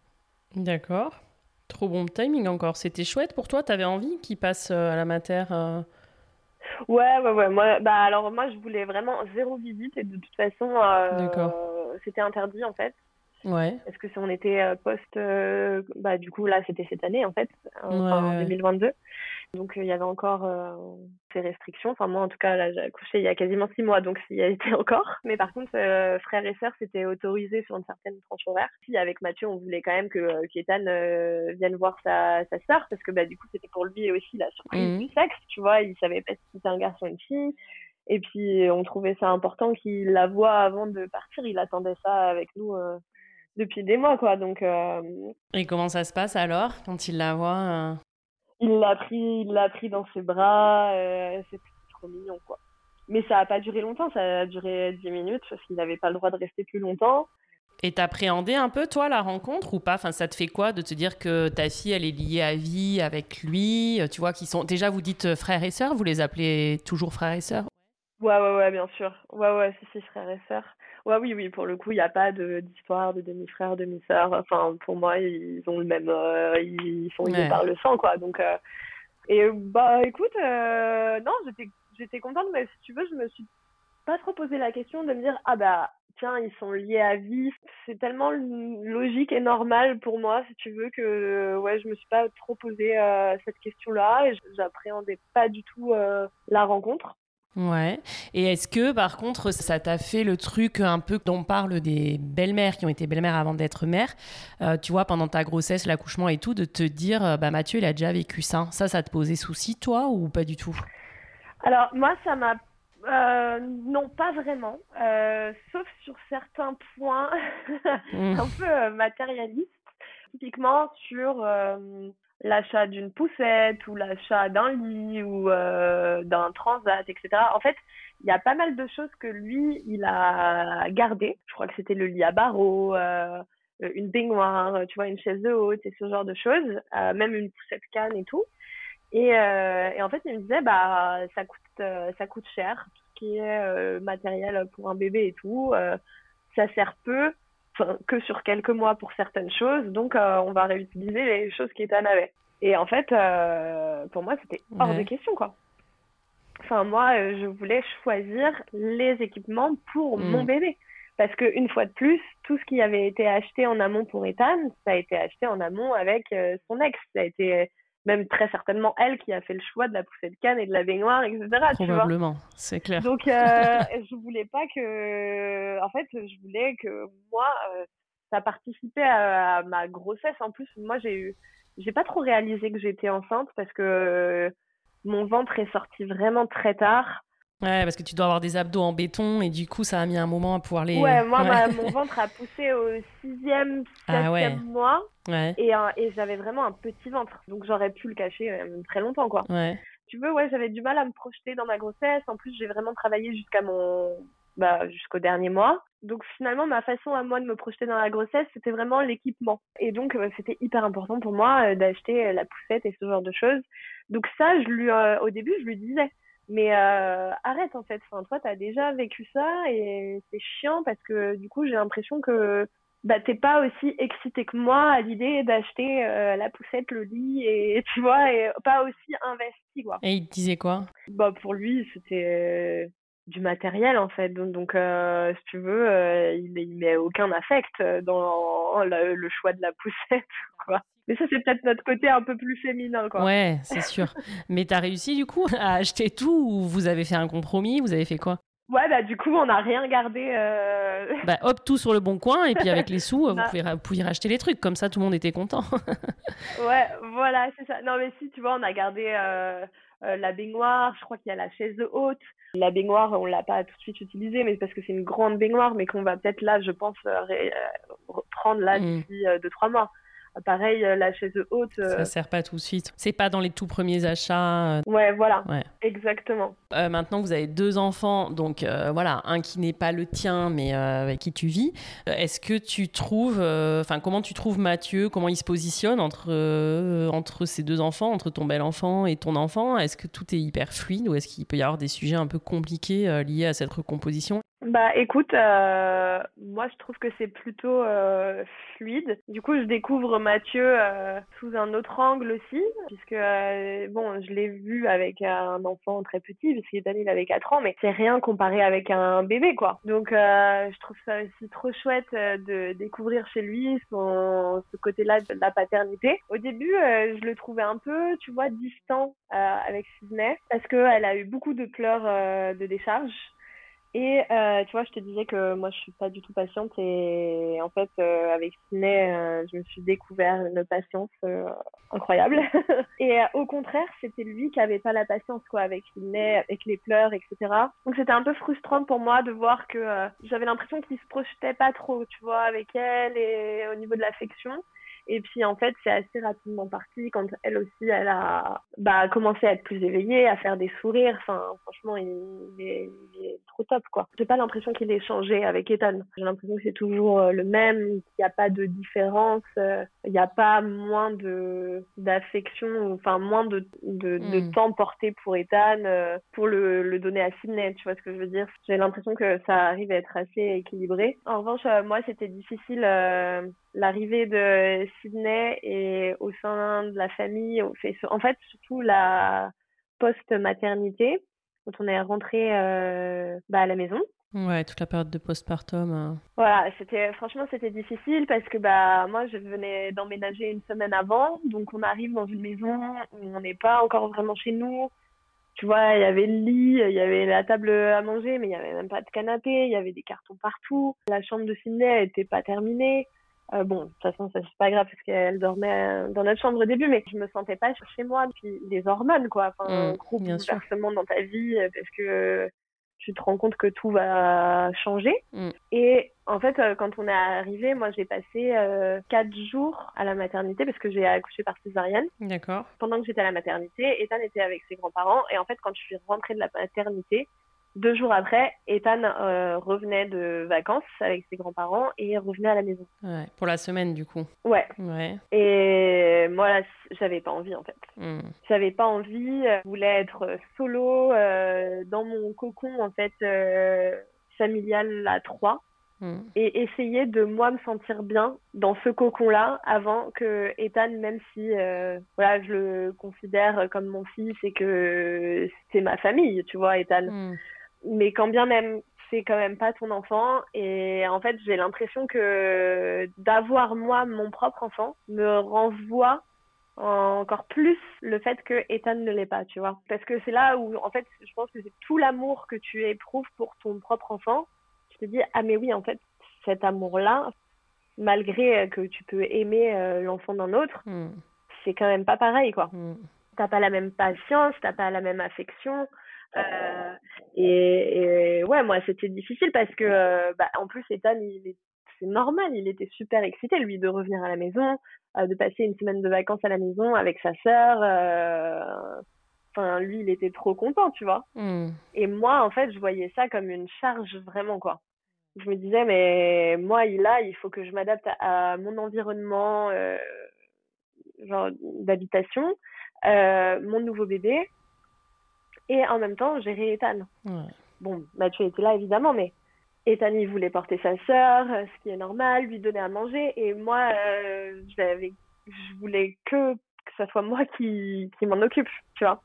D'accord. Trop bon timing encore. C'était chouette pour toi T'avais envie qu'il passe à la mater Ouais, ouais, ouais. Moi, bah, alors, moi, je voulais vraiment zéro visite et de toute façon, c'était interdit en fait. Ouais. Parce que si on était euh, post, euh, bah du coup là c'était cette année en fait, en 2022. Donc euh, il y avait encore ces restrictions. Enfin moi en tout cas là j'ai accouché il y a quasiment six mois donc il y a été encore. Mais par contre frères et sœurs c'était autorisé sur une certaine tranche horaire. Puis avec Mathieu on voulait quand même que Kétan vienne voir sa sa sœur parce que bah du coup c'était pour lui aussi la surprise mmh. du sexe. Tu vois il savait pas si c'était un garçon ou une fille. Et puis, on trouvait ça important qu'il la voie avant de partir. Il attendait ça avec nous euh, depuis des mois, quoi. Donc. Euh, Et comment ça se passe alors quand il la voit euh? Il l'a pris, il l'a pris dans ses bras. c'est trop mignon, quoi. Mais ça n'a pas duré longtemps. Ça a duré 10 minutes parce qu'il n'avait pas le droit de rester plus longtemps. Et t'appréhendais un peu, toi, la rencontre ou pas? Enfin, ça te fait quoi de te dire que ta fille, elle est liée à vie avec lui Tu vois, qui sont déjà, vous dites frères et sœurs, vous les appelez toujours frères et sœurs? Ouais, ouais, ouais, bien sûr. Ouais, ouais, si, si, frères et sœurs. Ouais, oui, oui, pour le coup, il n'y a pas d'histoire de, demi-frère, demi-sœur. Enfin, pour moi, ils ont le même. Euh, ils sont liés par le sang, quoi. Donc, euh, et bah, écoute, euh, non, j'étais, j'étais contente, mais si tu veux, je me suis pas trop posé la question de me dire ah bah tiens ils sont liés à vie. C'est tellement logique et normal pour moi si tu veux que ouais je me suis pas trop posé cette question-là et j'appréhendais pas du tout la rencontre. Ouais. Et est-ce que, par contre, ça t'a fait le truc un peu dont on parle des belles-mères qui ont été belles-mères avant d'être mères, euh, tu vois, pendant ta grossesse, l'accouchement et tout, de te dire, euh, bah Mathieu, il a déjà vécu ça. Ça, ça te posait souci, toi, ou pas du tout? Alors, moi, ça m'a. Euh, non, pas vraiment. sauf sur certains points mmh. un peu matérialistes. Typiquement sur l'achat d'une poussette ou l'achat d'un lit ou euh, d'un transat, etc. En fait, il y a pas mal de choses que lui, il a gardé. Je crois que c'était le lit à barreaux, euh, une baignoire, tu vois, une chaise de haute et ce genre de choses, euh, même une poussette canne et tout. Et, et, en fait, il me disait, bah, ça coûte, ça coûte cher, tout ce qui est matériel pour un bébé et tout. ça sert peu que sur quelques mois pour certaines choses. Donc, euh, on va réutiliser les choses qui qu'Ethan avait. Et en fait, euh, pour moi, c'était hors de question, quoi. Enfin, moi, euh, je voulais choisir les équipements pour hmm. mon bébé. Parce que une fois de plus, tout ce qui avait été acheté en amont pour Ethan, ça a été acheté en amont avec son ex. Ça a été même très certainement elle qui a fait le choix de la poussée de canne et de la baignoire, etc. Probablement, c'est clair. Donc, euh, je voulais pas que. En fait, je voulais que moi, euh, ça participait à, ma grossesse. En plus, moi, j'ai eu. J'ai pas trop réalisé que j'étais enceinte parce que mon ventre est sorti vraiment très tard. Ouais, parce que tu dois avoir des abdos en béton et du coup, ça a mis un moment à pouvoir les. Ouais, moi, mon ventre a poussé au sixième, ah septième mois. Ouais. Et, euh, et j'avais vraiment un petit ventre. Donc, j'aurais pu le cacher euh, très longtemps, quoi. Ouais. Tu veux, ouais, j'avais du mal à me projeter dans ma grossesse. En plus, j'ai vraiment travaillé jusqu'à mon. Bah, jusqu'au dernier mois. Donc, finalement, ma façon à moi de me projeter dans la grossesse, c'était vraiment l'équipement. Et donc, euh, c'était hyper important pour moi d'acheter la poussette et ce genre de choses. Donc, ça, je lui, au début, je lui disais mais euh, arrête en fait. Enfin, toi, t'as déjà vécu ça et c'est chiant parce que du coup, j'ai l'impression que bah, t'es pas aussi excité que moi à l'idée d'acheter euh, la poussette, le lit et tu vois, et pas aussi investi quoi. Et il te disait quoi? Bah pour lui, c'était euh, du matériel en fait. Donc, donc euh, si tu veux, euh, il, il met aucun affect dans le choix de la poussette quoi. Mais ça, c'est peut-être notre côté un peu plus féminin, quoi. Ouais, c'est sûr. Mais t'as réussi, du coup, à acheter tout ou vous avez fait un compromis Vous avez fait quoi? Ouais, bah du coup, on n'a rien gardé. Euh... Bah hop, tout sur le bon coin, et puis avec les sous, vous, pouvez, vous pouviez racheter les trucs. Comme ça, tout le monde était content. ouais, voilà, c'est ça. Non, mais si, tu vois, on a gardé euh, euh, la baignoire, je crois qu'il y a la chaise haute. La baignoire, on l'a pas tout de suite utilisée, mais parce que c'est une grande baignoire, mais qu'on va peut-être là, je pense, euh, reprendre là mmh. d'ici deux, trois mois. Pareil, euh, la chaise haute. Ça euh, sert pas tout de suite. C'est pas dans les tout premiers achats. Euh. Ouais, voilà. Ouais. Exactement. maintenant, vous avez deux enfants, donc voilà, un qui n'est pas le tien, mais avec qui tu vis. Est-ce que tu trouves, enfin, comment tu trouves Mathieu? Comment il se positionne entre entre ces deux enfants, entre ton bel enfant et ton enfant? Est-ce que tout est hyper fluide ou est-ce qu'il peut y avoir des sujets un peu compliqués liés à cette recomposition? Bah écoute, euh, moi je trouve que c'est plutôt euh, fluide. Du coup, je découvre Mathieu euh, sous un autre angle aussi, puisque bon, je l'ai vu avec un enfant très petit, parce qu'il il avait 4 ans, mais c'est rien comparé avec un bébé quoi. Donc je trouve ça aussi trop chouette de découvrir chez lui son, ce côté-là de la paternité. Au début, je le trouvais un peu, tu vois, distant avec Sydney, parce qu'elle a eu beaucoup de pleurs de décharge. Et euh, tu vois, je te disais que moi, je suis pas du tout patiente et en fait, euh, avec Ciné, euh, je me suis découvert une patience euh, incroyable. et euh, au contraire, c'était lui qui avait pas la patience quoi avec Ciné, avec les pleurs, etc. Donc c'était un peu frustrant pour moi de voir que j'avais l'impression qu'il se projetait pas trop, tu vois, avec elle et au niveau de l'affection. Et puis en fait, c'est assez rapidement parti quand elle aussi, elle a bah, commencé à être plus éveillée, à faire des sourires. Enfin, franchement, il, est, il est, trop top, quoi. J'ai pas l'impression qu'il ait changé avec Ethan. J'ai l'impression que c'est toujours euh, le même, qu'il n'y a pas de différence, euh, il n'y a pas moins de d'affection, enfin moins de, de, de hmm. temps porté pour Ethan euh, pour le, le donner à Sydney. Tu vois ce que je veux dire? J'ai l'impression que ça arrive à être assez équilibré. En revanche, moi, c'était difficile l'arrivée de Sydney et au sein de la famille, en fait surtout la post-maternité, quand on est rentré bah, à la maison. Ouais, toute la période de postpartum. Hein. Voilà, c'était franchement c'était difficile parce que bah moi je venais d'emménager une semaine avant, donc on arrive dans une maison où on n'est pas encore vraiment chez nous. Tu vois, il y avait le lit, il y avait la table à manger, mais il y avait même pas de canapé, il y avait des cartons partout. La chambre de Sydney était pas terminée. Euh, bon, de toute façon, c'est pas grave parce qu'elle dormait dans notre chambre au début, mais je me sentais pas chez moi. Puis les hormones, quoi. Enfin, mmh, gros bouleversement dans ta vie parce que tu te rends compte que tout va changer. Mm. Et en fait, euh, quand on est arrivé, moi j'ai passé euh, quatre jours à la maternité parce que j'ai accouché par césarienne. D'accord. Pendant que j'étais à la maternité, Ethan était avec ses grands-parents. Et en fait, quand je suis rentrée de la maternité, deux jours après, Ethan euh, revenait de vacances avec ses grands-parents et revenait à la maison. Ouais, pour la semaine du coup. Ouais. Ouais. Et moi, j'avais pas envie en fait. Hmm. J'avais pas envie. Je voulais être solo euh, dans mon cocon en fait euh, familial à trois. Hmm. Et essayer de moi me sentir bien dans ce cocon-là avant que Ethan, même si voilà, je le considère comme mon fils et que c'est ma famille, tu vois, Ethan. Hmm mais quand bien même c'est quand même pas ton enfant et en fait j'ai l'impression que d'avoir moi mon propre enfant me renvoie encore plus le fait que Ethan ne l'est pas, tu vois. Parce que c'est là où, en fait, je pense que c'est tout l'amour que tu éprouves pour ton propre enfant. Tu te dis, ah mais oui, en fait, cet amour-là, malgré que tu peux aimer euh, l'enfant d'un autre, hmm. c'est quand même pas pareil, quoi. Hmm. T'as pas la même patience, t'as pas la même affection. Euh, et, ouais, moi, c'était difficile parce que, euh, bah, en plus, Ethan, il c'est normal, il était super excité, lui, de revenir à la maison, euh, de passer une semaine de vacances à la maison avec sa sœur. Enfin, lui, il était trop content, tu vois. Hmm. Et moi, en fait, je voyais ça comme une charge vraiment, quoi. Je me disais, mais moi, il a, il faut que je m'adapte à, mon environnement genre d'habitation, mon nouveau bébé et en même temps gérer Ethan. Bon, Mathieu était là évidemment, mais Ethan il voulait porter sa sœur, euh, ce qui est normal, lui donner à manger, et moi euh, je voulais que que ce soit moi qui, qui m'en occupe, tu vois.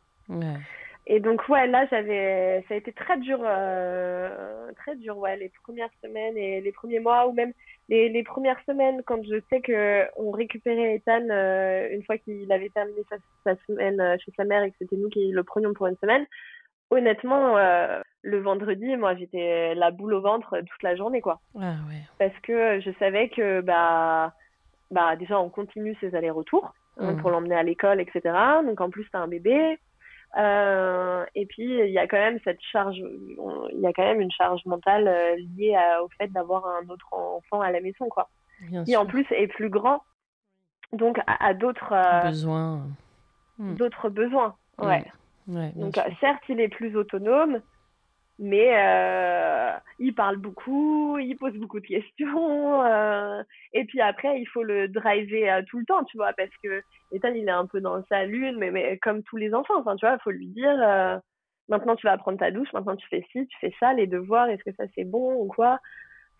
Et donc ouais, là j'avais, ça a été très dur, euh, très dur ouais, les premières semaines et les premiers mois ou même les, les premières semaines quand je sais que on récupérait Ethan euh, une fois qu'il avait terminé sa, sa semaine euh, chez sa mère et que c'était nous qui le prenions pour une semaine. Honnêtement, le vendredi, moi j'étais la boule au ventre toute la journée quoi. Ah, ouais. Parce que je savais que bah bah déjà on continue ses allers-retours hein, mmh. pour l'emmener à l'école etc. Donc en plus t'as un bébé. Euh, et puis il y a quand même cette charge, il y a quand même une charge mentale euh, liée au fait d'avoir un autre enfant à la maison, quoi. qui en plus est plus grand, donc a, d'autres euh, besoins. Hmm. D'autres besoins, ouais. ouais donc certes il est plus autonome, mais euh, il parle beaucoup, il pose beaucoup de questions, euh, et puis après il faut le driver euh, tout le temps, tu vois, parce que Ethan il est un peu dans sa lune, mais, mais comme tous les enfants, enfin tu vois, il faut lui dire maintenant tu vas prendre ta douche, maintenant tu fais ci, tu fais ça, les devoirs, est-ce que ça c'est bon ou quoi,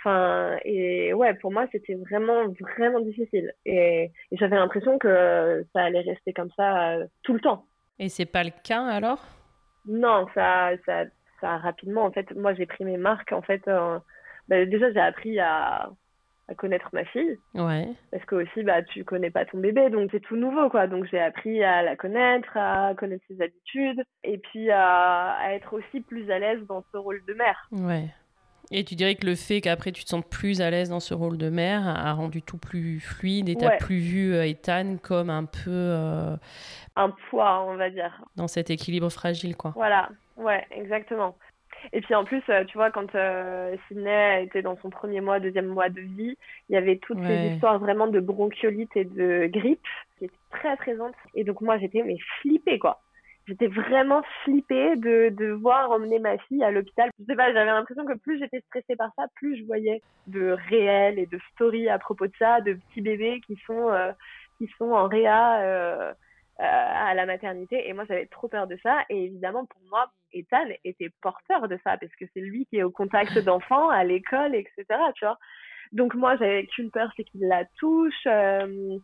enfin et ouais pour moi c'était vraiment vraiment difficile. Et, et j'avais l'impression que ça allait rester comme ça tout le temps. Et c'est pas le cas alors? Non, ça ça rapidement. En fait, moi, j'ai pris mes marques. En fait, euh, bah, déjà, j'ai appris à, connaître ma fille. Ouais. Parce que aussi, bah, tu connais pas ton bébé, donc c'est tout nouveau, quoi. Donc j'ai appris à la connaître, à connaître ses habitudes, et puis à, être aussi plus à l'aise dans ce rôle de mère. Ouais. Et tu dirais que le fait qu'après tu te sentes plus à l'aise dans ce rôle de mère a rendu tout plus fluide et t'as plus vu euh, Ethan comme un peu. Euh, un poids, on va dire. Dans cet équilibre fragile, quoi. Voilà, ouais, exactement. Et puis en plus, euh, tu vois, quand euh, Sydney était dans son premier mois, deuxième mois de vie, il y avait toutes ces histoires vraiment de bronchiolite et de grippe qui étaient très présentes. Et donc moi, j'étais mais flippée, quoi. J'étais vraiment flippée de devoir emmener ma fille à l'hôpital. Je sais pas, j'avais l'impression que plus j'étais stressée par ça, plus je voyais de réels et de stories à propos de ça, de petits bébés qui sont euh, qui sont en réa euh, euh, à la maternité. Et moi j'avais trop peur de ça. Et évidemment pour moi Ethan était porteur de ça parce que c'est lui qui est au contact d'enfants à l'école etc tu vois. Donc moi j'avais qu'une peur c'est qu'il la touche euh,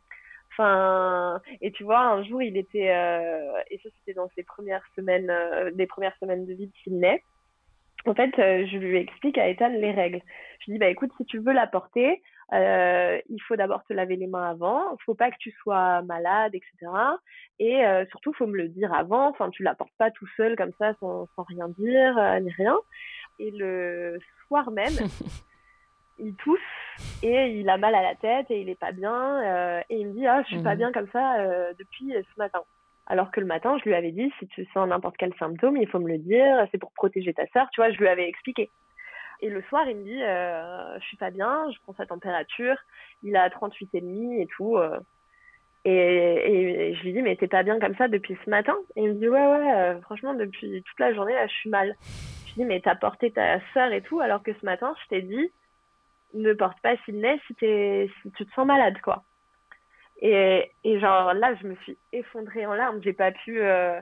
Enfin, et tu vois, un jour, il était, euh, et ça c'était dans ses premières semaines, euh, des premières semaines de vie de Sydney. En fait, euh, je lui explique à Ethan les règles. Je lui dis, bah écoute, si tu veux la porter, il faut d'abord te laver les mains avant. Il faut pas que tu sois malade, etc. Et surtout, faut me le dire avant. Enfin, tu la portes pas tout seul comme ça, sans, sans rien dire, ni rien. Et le soir même, il tousse et il a mal à la tête et il est pas bien euh, et il me dit ah je suis pas mhm. bien comme ça euh, depuis ce matin. Alors que le matin je lui avais dit si tu sens n'importe quel symptôme il faut me le dire c'est pour protéger ta sœur tu vois je lui avais expliqué. Et le soir il me dit euh, je suis pas bien je prends sa température il a 38 et tout et, et, je lui dis mais t'es pas bien comme ça depuis ce matin? Et il me dit ouais ouais franchement depuis toute la journée là je suis mal. Je lui dis mais t'as porté ta sœur et tout alors que ce matin je t'ai dit ne porte pas Sydney si, si tu te sens malade, quoi. Et, et genre là, je me suis effondrée en larmes. J'ai pas pu euh,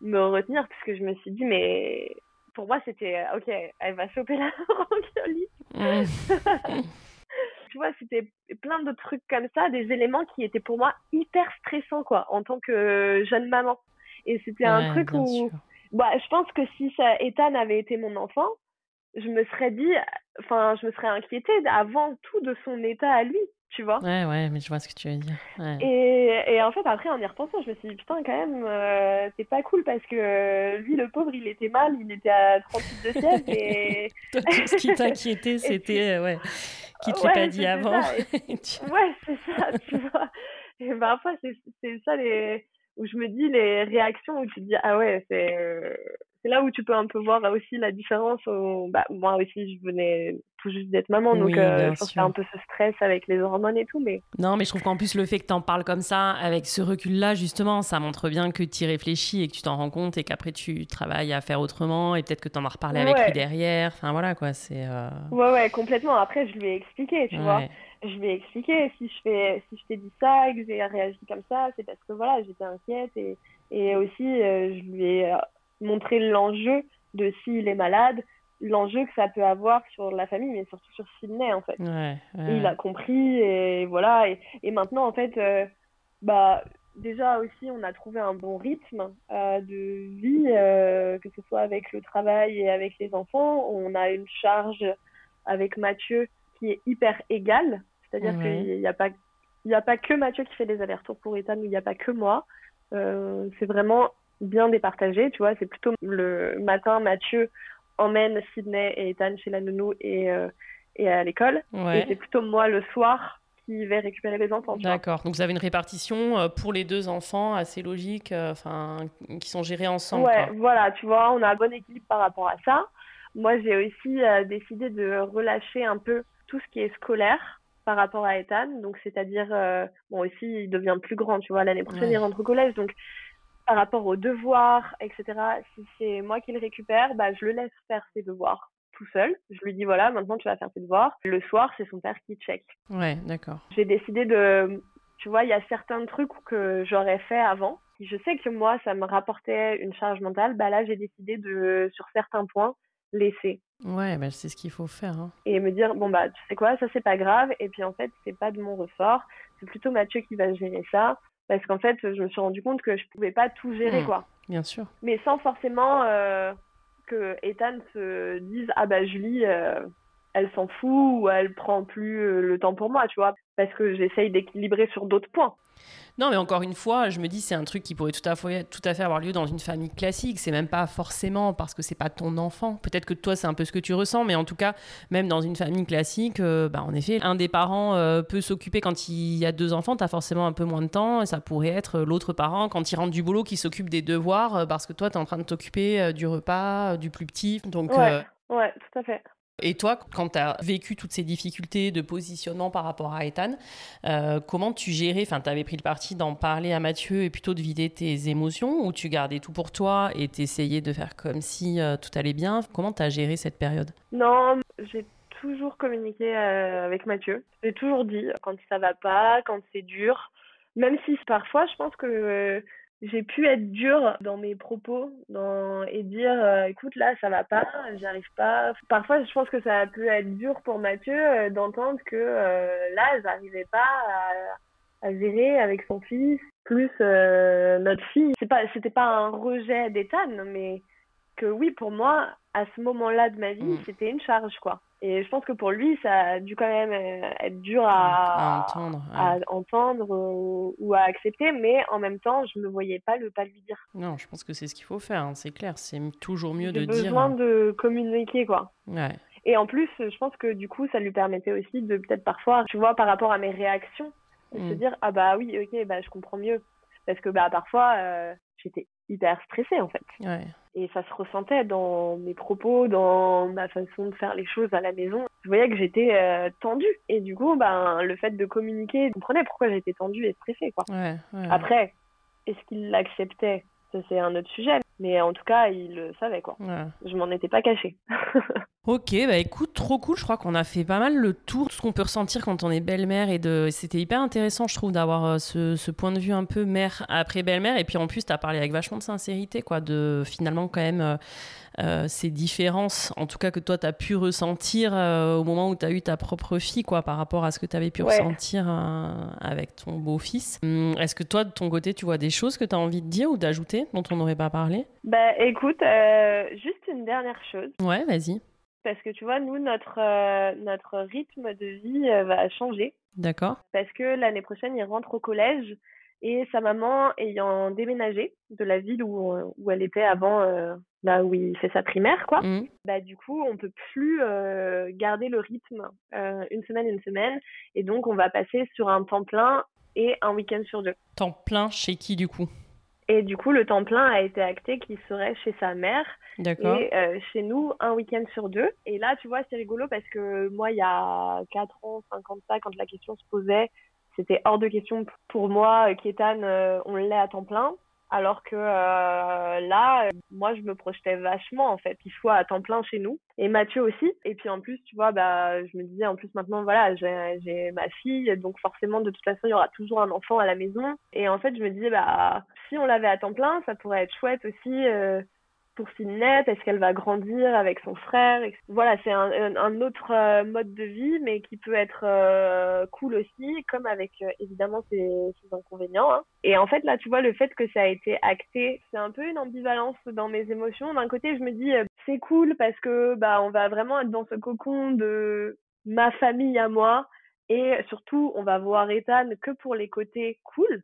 me retenir parce que je me suis dit, mais pour moi, c'était ok, elle va choper la bronchiolite. tu vois, c'était plein de trucs comme ça, des éléments qui étaient pour moi hyper stressants, quoi, en tant que jeune maman. Et c'était un truc où, bah, je pense que si ça, Ethan avait été mon enfant, je me serais dit, enfin, je me serais inquiétée avant tout de son état à lui, tu vois? Ouais, ouais, mais je vois ce que tu veux dire. Et, et, en fait, après, en y repensant, je me suis dit, putain, quand même, euh, c'est pas cool parce que euh, lui, le pauvre, il était mal, il était à 38 de siège et. tout ce qui t'inquiétait, c'était, euh, ouais, qui te l'ait pas dit avant. Ouais, c'est ça, tu vois. Et parfois, c'est ça les où je me dis les réactions où tu te dis ah ouais c'est c'est là où tu peux un peu voir aussi la différence. Bah, moi aussi, je venais tout juste d'être maman, donc euh, je pense qu'il y a un peu ce stress avec les hormones et tout. Mais... Non, mais je trouve qu'en plus, le fait que tu en parles comme ça, avec ce recul-là, justement, ça montre bien que tu y réfléchis et que tu t'en rends compte et qu'après, tu travailles à faire autrement et peut-être que tu en as reparlé avec lui derrière. Enfin, voilà, quoi. C'est, euh, Ouais, ouais, complètement. Après, je lui ai expliqué, tu vois. Je lui ai expliqué. Si je, fais... si je t'ai dit ça et que j'ai réagi comme ça, c'est parce que voilà, j'étais inquiète et, et aussi, euh, je lui ai montrer l'enjeu de s'il est malade, l'enjeu que ça peut avoir sur la famille, mais surtout sur Sydney, en fait. il a compris, et voilà. Et, maintenant, en fait, euh, bah, déjà aussi, on a trouvé un bon rythme euh, de vie, euh, que ce soit avec le travail et avec les enfants. On a une charge avec Mathieu qui est hyper égale, c'est-à-dire qu'il n'y a pas il n'y a pas que Mathieu qui fait des allers-retours pour Ethan, il n'y a pas que moi. c'est vraiment bien départagé, tu vois. C'est plutôt le matin, Mathieu emmène Sydney et Ethan chez la nounou et, euh, et à l'école. Et c'est plutôt moi le soir qui vais récupérer les enfants. D'accord. Donc vous avez une répartition euh, pour les deux enfants assez logique, euh, enfin, qui sont gérés ensemble. Ouais, voilà, tu vois, on a un bon équilibre par rapport à ça. Moi, j'ai aussi décidé de relâcher un peu tout ce qui est scolaire par rapport à Ethan. Donc, c'est-à-dire, bon, aussi, il devient plus grand, tu vois, l'année prochaine, il rentre au collège. Donc, par rapport aux devoirs, etc. Si c'est moi qui le récupère, bah, je le laisse faire ses devoirs tout seul. Je lui dis voilà, maintenant tu vas faire tes devoirs. Le soir, c'est son père qui check. Ouais, d'accord. J'ai décidé de, tu vois, il y a certains trucs que j'aurais fait avant. Je sais que moi, ça me rapportait une charge mentale. Bah là, j'ai décidé de, sur certains points, laisser. Ouais, bah, c'est ce qu'il faut faire. Hein. Et me dire, bon, bah, tu sais quoi, ça, c'est pas grave. Et puis, en fait, c'est pas de mon ressort. C'est plutôt Mathieu qui va gérer ça parce qu'en fait, je me suis rendu compte que je pouvais pas tout gérer, hmm. quoi. Bien sûr. Mais sans forcément euh, que Ethan se dise ah bah Julie, euh, elle s'en fout ou elle prend plus euh, le temps pour moi, tu vois, parce que j'essaye d'équilibrer sur d'autres points. Non, mais encore une fois, je me dis c'est un truc qui pourrait tout à fait, tout à fait avoir lieu dans une famille classique. C'est même pas forcément parce que c'est pas ton enfant. Peut-être que toi c'est un peu ce que tu ressens, mais en tout cas, même dans une famille classique, euh, bah, en effet, un des parents euh, peut s'occuper quand il y a deux enfants. tu as forcément un peu moins de temps. Et ça pourrait être l'autre parent quand il rentre du boulot qui s'occupe des devoirs euh, parce que toi tu es en train de t'occuper du repas, du plus petit. Donc ouais, ouais, tout à fait. Et toi, quand tu as vécu toutes ces difficultés de positionnement par rapport à Ethan, euh, comment tu gérais Enfin, tu avais pris le parti d'en parler à Mathieu et plutôt de vider tes émotions ou tu gardais tout pour toi et t'essayais de faire comme si euh, tout allait bien? Comment tu as géré cette période? Non, j'ai toujours communiqué euh, avec Mathieu. J'ai toujours dit quand ça va pas, quand c'est dur. Même si parfois, je pense que j'ai pu être dure dans mes propos dans, et dire euh, écoute là ça va pas j'arrive pas parfois je pense que ça a pu être dur pour Mathieu euh, d'entendre que euh, là j'arrivais pas à gérer avec son fils, plus euh, notre fille. C'est pas, c'était pas un rejet d'Ethan, mais que oui, pour moi, à ce moment-là de ma vie, mm. c'était une charge, quoi. Et je pense que pour lui, ça a dû quand même euh, être dur à, entendre, à entendre ou, à accepter, mais en même temps, je ne me voyais pas le pas lui dire. Non, je pense que c'est ce qu'il faut faire, hein, c'est clair, c'est toujours mieux de dire. J'ai besoin de communiquer, quoi. Ouais. Et en plus, je pense que du coup, ça lui permettait aussi de peut-être parfois, tu vois, par rapport à mes réactions, de se mm. dire ah bah oui, ok, bah je comprends mieux, parce que bah parfois euh, j'étais hyper stressée en fait. Ouais. Et ça se ressentait dans mes propos, dans ma façon de faire les choses à la maison. Je voyais que j'étais euh, tendue. Et du coup, ben, le fait de communiquer, je comprenais pourquoi j'étais tendue et stressée. Quoi. Ouais, Après, est-ce qu'il l'acceptait? Ça, c'est un autre sujet. Mais en tout cas, il le savait. quoi. Je m'en étais pas cachée. Ok, bah écoute, trop cool. Je crois qu'on a fait pas mal le tour de ce qu'on peut ressentir quand on est belle-mère et de. C'était hyper intéressant, je trouve, d'avoir euh, ce, point de vue un peu mère après belle-mère. Et puis en plus, tu as parlé avec vachement de sincérité, quoi, de finalement quand même euh, euh, ces différences, en tout cas que toi, tu as pu ressentir au moment où tu as eu ta propre fille, quoi, par rapport à ce que tu avais pu ressentir avec ton beau-fils. Hum, est-ce que toi, de ton côté, tu vois des choses que tu as envie de dire ou d'ajouter dont on n'aurait pas parlé? Bah écoute, juste une dernière chose. Ouais, vas-y parce que tu vois, nous, notre, euh, notre rythme de vie euh, va changer. D'accord. Parce que l'année prochaine, il rentre au collège et sa maman ayant déménagé de la ville où, où elle était avant, euh, là où il fait sa primaire, quoi. Mmh. Bah, du coup, on peut plus garder le rythme une semaine, une semaine. Et donc, on va passer sur un temps plein et un week-end sur deux. Temps plein chez qui, du coup? Et du coup, le temps plein a été acté qu'il serait chez sa mère et euh, chez nous un week-end sur deux. Et là, tu vois, c'est rigolo parce que moi, il y a 4 ans, 5 ans de ça, quand la question se posait, c'était hors de question pour moi, Kétan, euh, on l'est à temps plein. Alors que euh, là, moi, je me projetais vachement, en fait, qu'il soit à temps plein chez nous. Et Mathieu aussi. Et puis en plus, tu vois, bah, je me disais, en plus, maintenant, voilà, j'ai ma fille. Donc forcément, de toute façon, il y aura toujours un enfant à la maison. Et en fait, je me disais, bah, si on l'avait à temps plein, ça pourrait être chouette aussi. Euh, pour Est-ce qu'elle va grandir avec son frère Voilà, c'est un, un, autre euh, mode de vie, mais qui peut être euh, cool aussi, comme avec euh, évidemment ses, inconvénients. Hein. Et en fait, là, tu vois, le fait que ça a été acté, c'est un peu une ambivalence dans mes émotions. D'un côté, je me dis, c'est cool parce que bah, on va vraiment être dans ce cocon de ma famille à moi. Et surtout, on va voir Ethan que pour les côtés cool.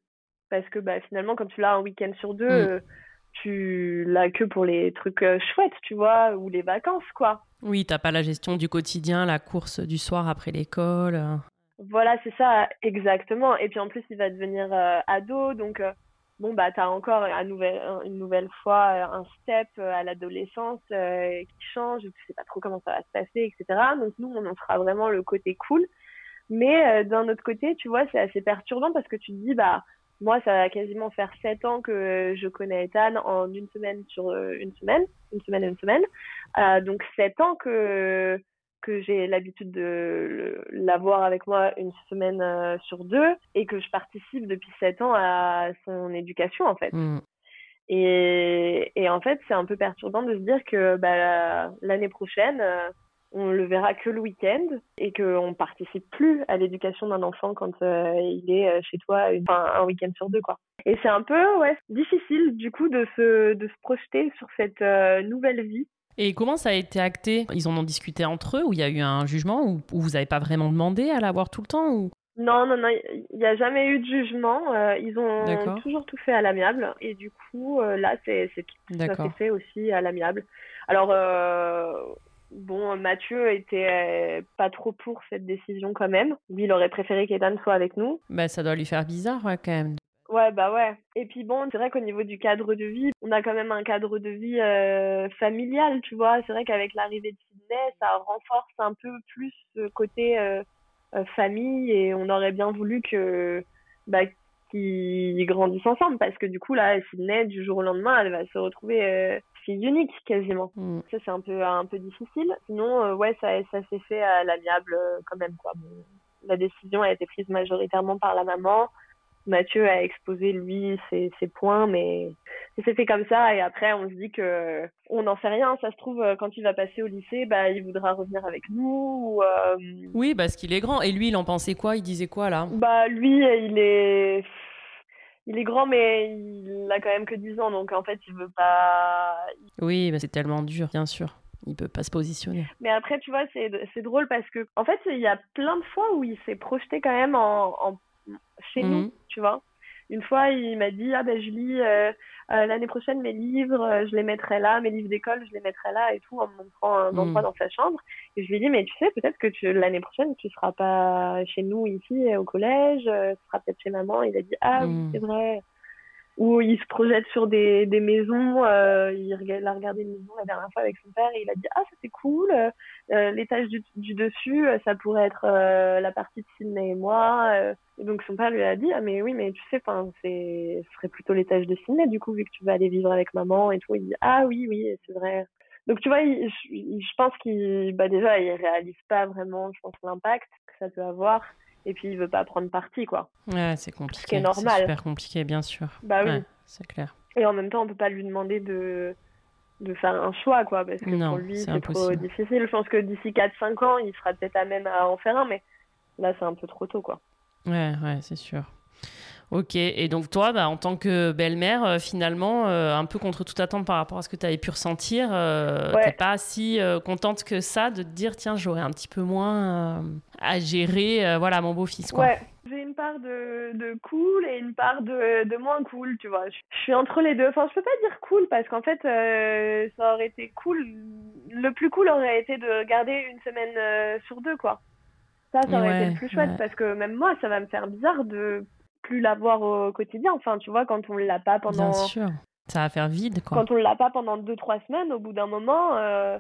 Parce que bah, finalement, comme tu l'as un week-end sur deux, mm tu l'as que pour les trucs euh, chouettes, tu vois, ou les vacances, quoi. Oui, t'as pas la gestion du quotidien, la course du soir après l'école. Euh. Voilà, c'est ça, exactement. Et puis en plus, il va devenir euh, ado, donc bon, bah, t'as encore une nouvelle fois un step à l'adolescence qui change, tu sais pas trop comment ça va se passer, etc. Donc nous, on en fera vraiment le côté cool. Mais d'un autre côté, tu vois, c'est assez perturbant parce que tu te dis, bah, moi, ça va quasiment faire sept ans que je connais Ethan en une semaine sur euh, une semaine, une semaine et une semaine. Euh, donc sept ans que que j'ai l'habitude de l'avoir avec moi une semaine euh, sur deux et que je participe depuis sept ans à son éducation en fait. Mm. Et, et en fait, c'est un peu perturbant de se dire que bah, l'année prochaine, on le verra que le week-end et qu'on participe plus à l'éducation d'un enfant quand euh, il est euh, chez toi un week-end sur deux quoi. Et c'est un peu ouais difficile du coup de se de se projeter sur cette euh, nouvelle vie. Et comment ça a été acté? Ils en ont discuté entre eux ou il y a eu un jugement ou, vous n'avez pas vraiment demandé à l'avoir tout le temps ou? Non, non, non, il n'y a jamais eu de jugement. ils ont toujours tout fait à l'amiable. Et du coup, là, c'est ça s'est fait aussi à l'amiable. Alors, Bon, Mathieu était euh, pas trop pour cette décision quand même. Lui, il aurait préféré qu'Ethan soit avec nous. Bah, ça doit lui faire bizarre, ouais, quand même. Ouais, bah ouais. Et puis bon, c'est vrai qu'au niveau du cadre de vie, on a quand même un cadre de vie euh, familial, tu vois. C'est vrai qu'avec l'arrivée de Sydney, ça renforce un peu plus ce côté euh, famille et on aurait bien voulu que bah, qu'ils grandissent ensemble parce que du coup là, Sydney, du jour au lendemain, elle va se retrouver fille unique quasiment. Mm. Ça c'est un peu un peu difficile. Sinon euh, ouais ça ça s'est fait à l'amiable euh, quand même quoi. la décision a été prise majoritairement par la maman. Mathieu a exposé lui ses, ses points mais c'est fait comme ça et après on se dit que on n'en sait rien. Ça se trouve euh, quand il va passer au lycée, bah il voudra revenir avec nous. Euh, oui, parce qu'il est grand. Et lui, il en pensait quoi? Il disait quoi là? Bah lui, il est il est grand, mais il a quand même que 10 ans, donc en fait, il veut pas. Oui, bah c'est tellement dur, bien sûr. Il peut pas se positionner. Mais après, tu vois, c'est drôle parce que, en fait, il y a plein de fois où il s'est projeté quand même en, chez nous, mhm. tu vois. Une fois, il m'a dit, ah ben Julie, euh, euh, l'année prochaine, mes livres, euh, je les mettrai là, mes livres d'école, je les mettrai là et tout, en me montrant un endroit mm. dans sa chambre. Et je lui ai dit, mais tu sais, peut-être que l'année prochaine, tu seras pas chez nous ici au collège, tu seras peut-être chez maman. Il a dit, ah oui, mm. c'est vrai où il se projette sur des, des maisons. Euh, il, a regardé une maison la dernière fois avec son père et il a dit Ah, ça c'est cool. Euh, L'étage du, du, dessus, euh, ça pourrait être euh, la partie de Sydney et moi. Euh. Et donc son père lui a dit Ah, mais oui, mais tu sais, ce serait plutôt l'étage de Sydney du coup, vu que tu vas aller vivre avec maman et tout. Il dit Ah, oui, oui, c'est vrai. Donc tu vois, je, je pense qu'il, bah déjà, il réalise pas vraiment, je pense, l'impact que ça peut avoir et puis il veut pas prendre parti quoi. Ouais, c'est compliqué. Ce qui est normal. C'est super compliqué, bien sûr. Bah oui. c'est clair. Et en même temps, on peut pas lui demander de de faire un choix quoi parce que pour lui c'est trop difficile. Je pense que d'ici 4-5 ans, il sera peut-être à même à en faire un, mais là c'est un peu trop tôt quoi. Ouais, ouais, c'est sûr. Ok, et donc toi, bah, en tant que belle-mère, euh, finalement, euh, un peu contre toute attente par rapport à ce que tu avais pu ressentir, euh, t'es pas si euh, contente que ça de te dire, tiens, j'aurais un petit peu moins à gérer voilà, mon beau-fils. Quoi. Ouais, j'ai une part de, de, cool et une part de, de, moins cool, tu vois. Je suis entre les deux. Enfin, je peux pas dire cool parce qu'en fait, ça aurait été cool. Le plus cool aurait été de garder une semaine sur deux, quoi. Ça, ça aurait été le plus chouette parce que même moi, ça va me faire bizarre de plus l'avoir au quotidien. Enfin, tu vois, quand on l'a pas pendant. Bien sûr. Ça va faire vide, quoi. Quand on l'a pas pendant deux, trois semaines, au bout d'un moment, euh,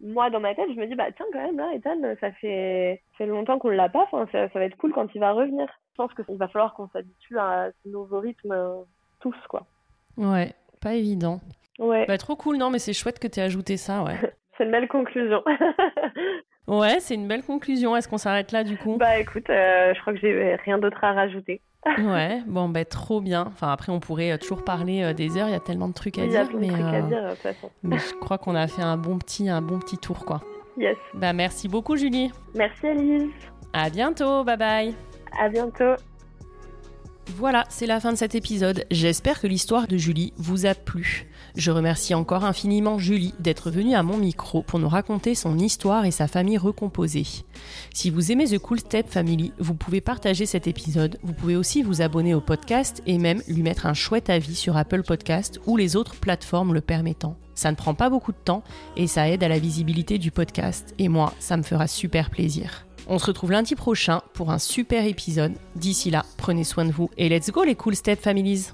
moi, dans ma tête, je me dis, bah tiens, quand même, là, Ethan, ça fait, ça fait longtemps qu'on l'a pas. Enfin, ça, va être cool quand il va revenir. Je pense qu'il va falloir qu'on s'habitue à ce nouveau rythme euh, tous, quoi. Ouais, pas évident. Ouais. Bah, trop cool, non, mais c'est chouette que tu aies ajouté ça, ouais. c'est une belle conclusion. ouais, c'est une belle conclusion. Est-ce qu'on s'arrête là, du coup? Bah écoute, euh, je crois que j'ai rien d'autre à rajouter ouais, bon, ben trop bien. Enfin, après, on pourrait euh, toujours parler euh, des heures, il y a tellement de trucs à dire. mais, à dire, de toute façon. mais je crois qu'on a fait un bon petit, un bon petit tour, quoi. Yes. Bah, merci beaucoup, Julie. Merci, Elise. À bientôt, bye bye. À bientôt. Voilà, c'est la fin de cet épisode. J'espère que l'histoire de Julie vous a plu. Je remercie encore infiniment Julie d'être venue à mon micro pour nous raconter son histoire et sa famille recomposée. Si vous aimez The Cool Step Family, vous pouvez partager cet épisode, vous pouvez aussi vous abonner au podcast et même lui mettre un chouette avis sur Apple Podcast ou les autres plateformes le permettant. Ça ne prend pas beaucoup de temps et ça aide à la visibilité du podcast et moi, ça me fera super plaisir. On se retrouve lundi prochain pour un super épisode. D'ici là, prenez soin de vous et let's go les Cool Step Families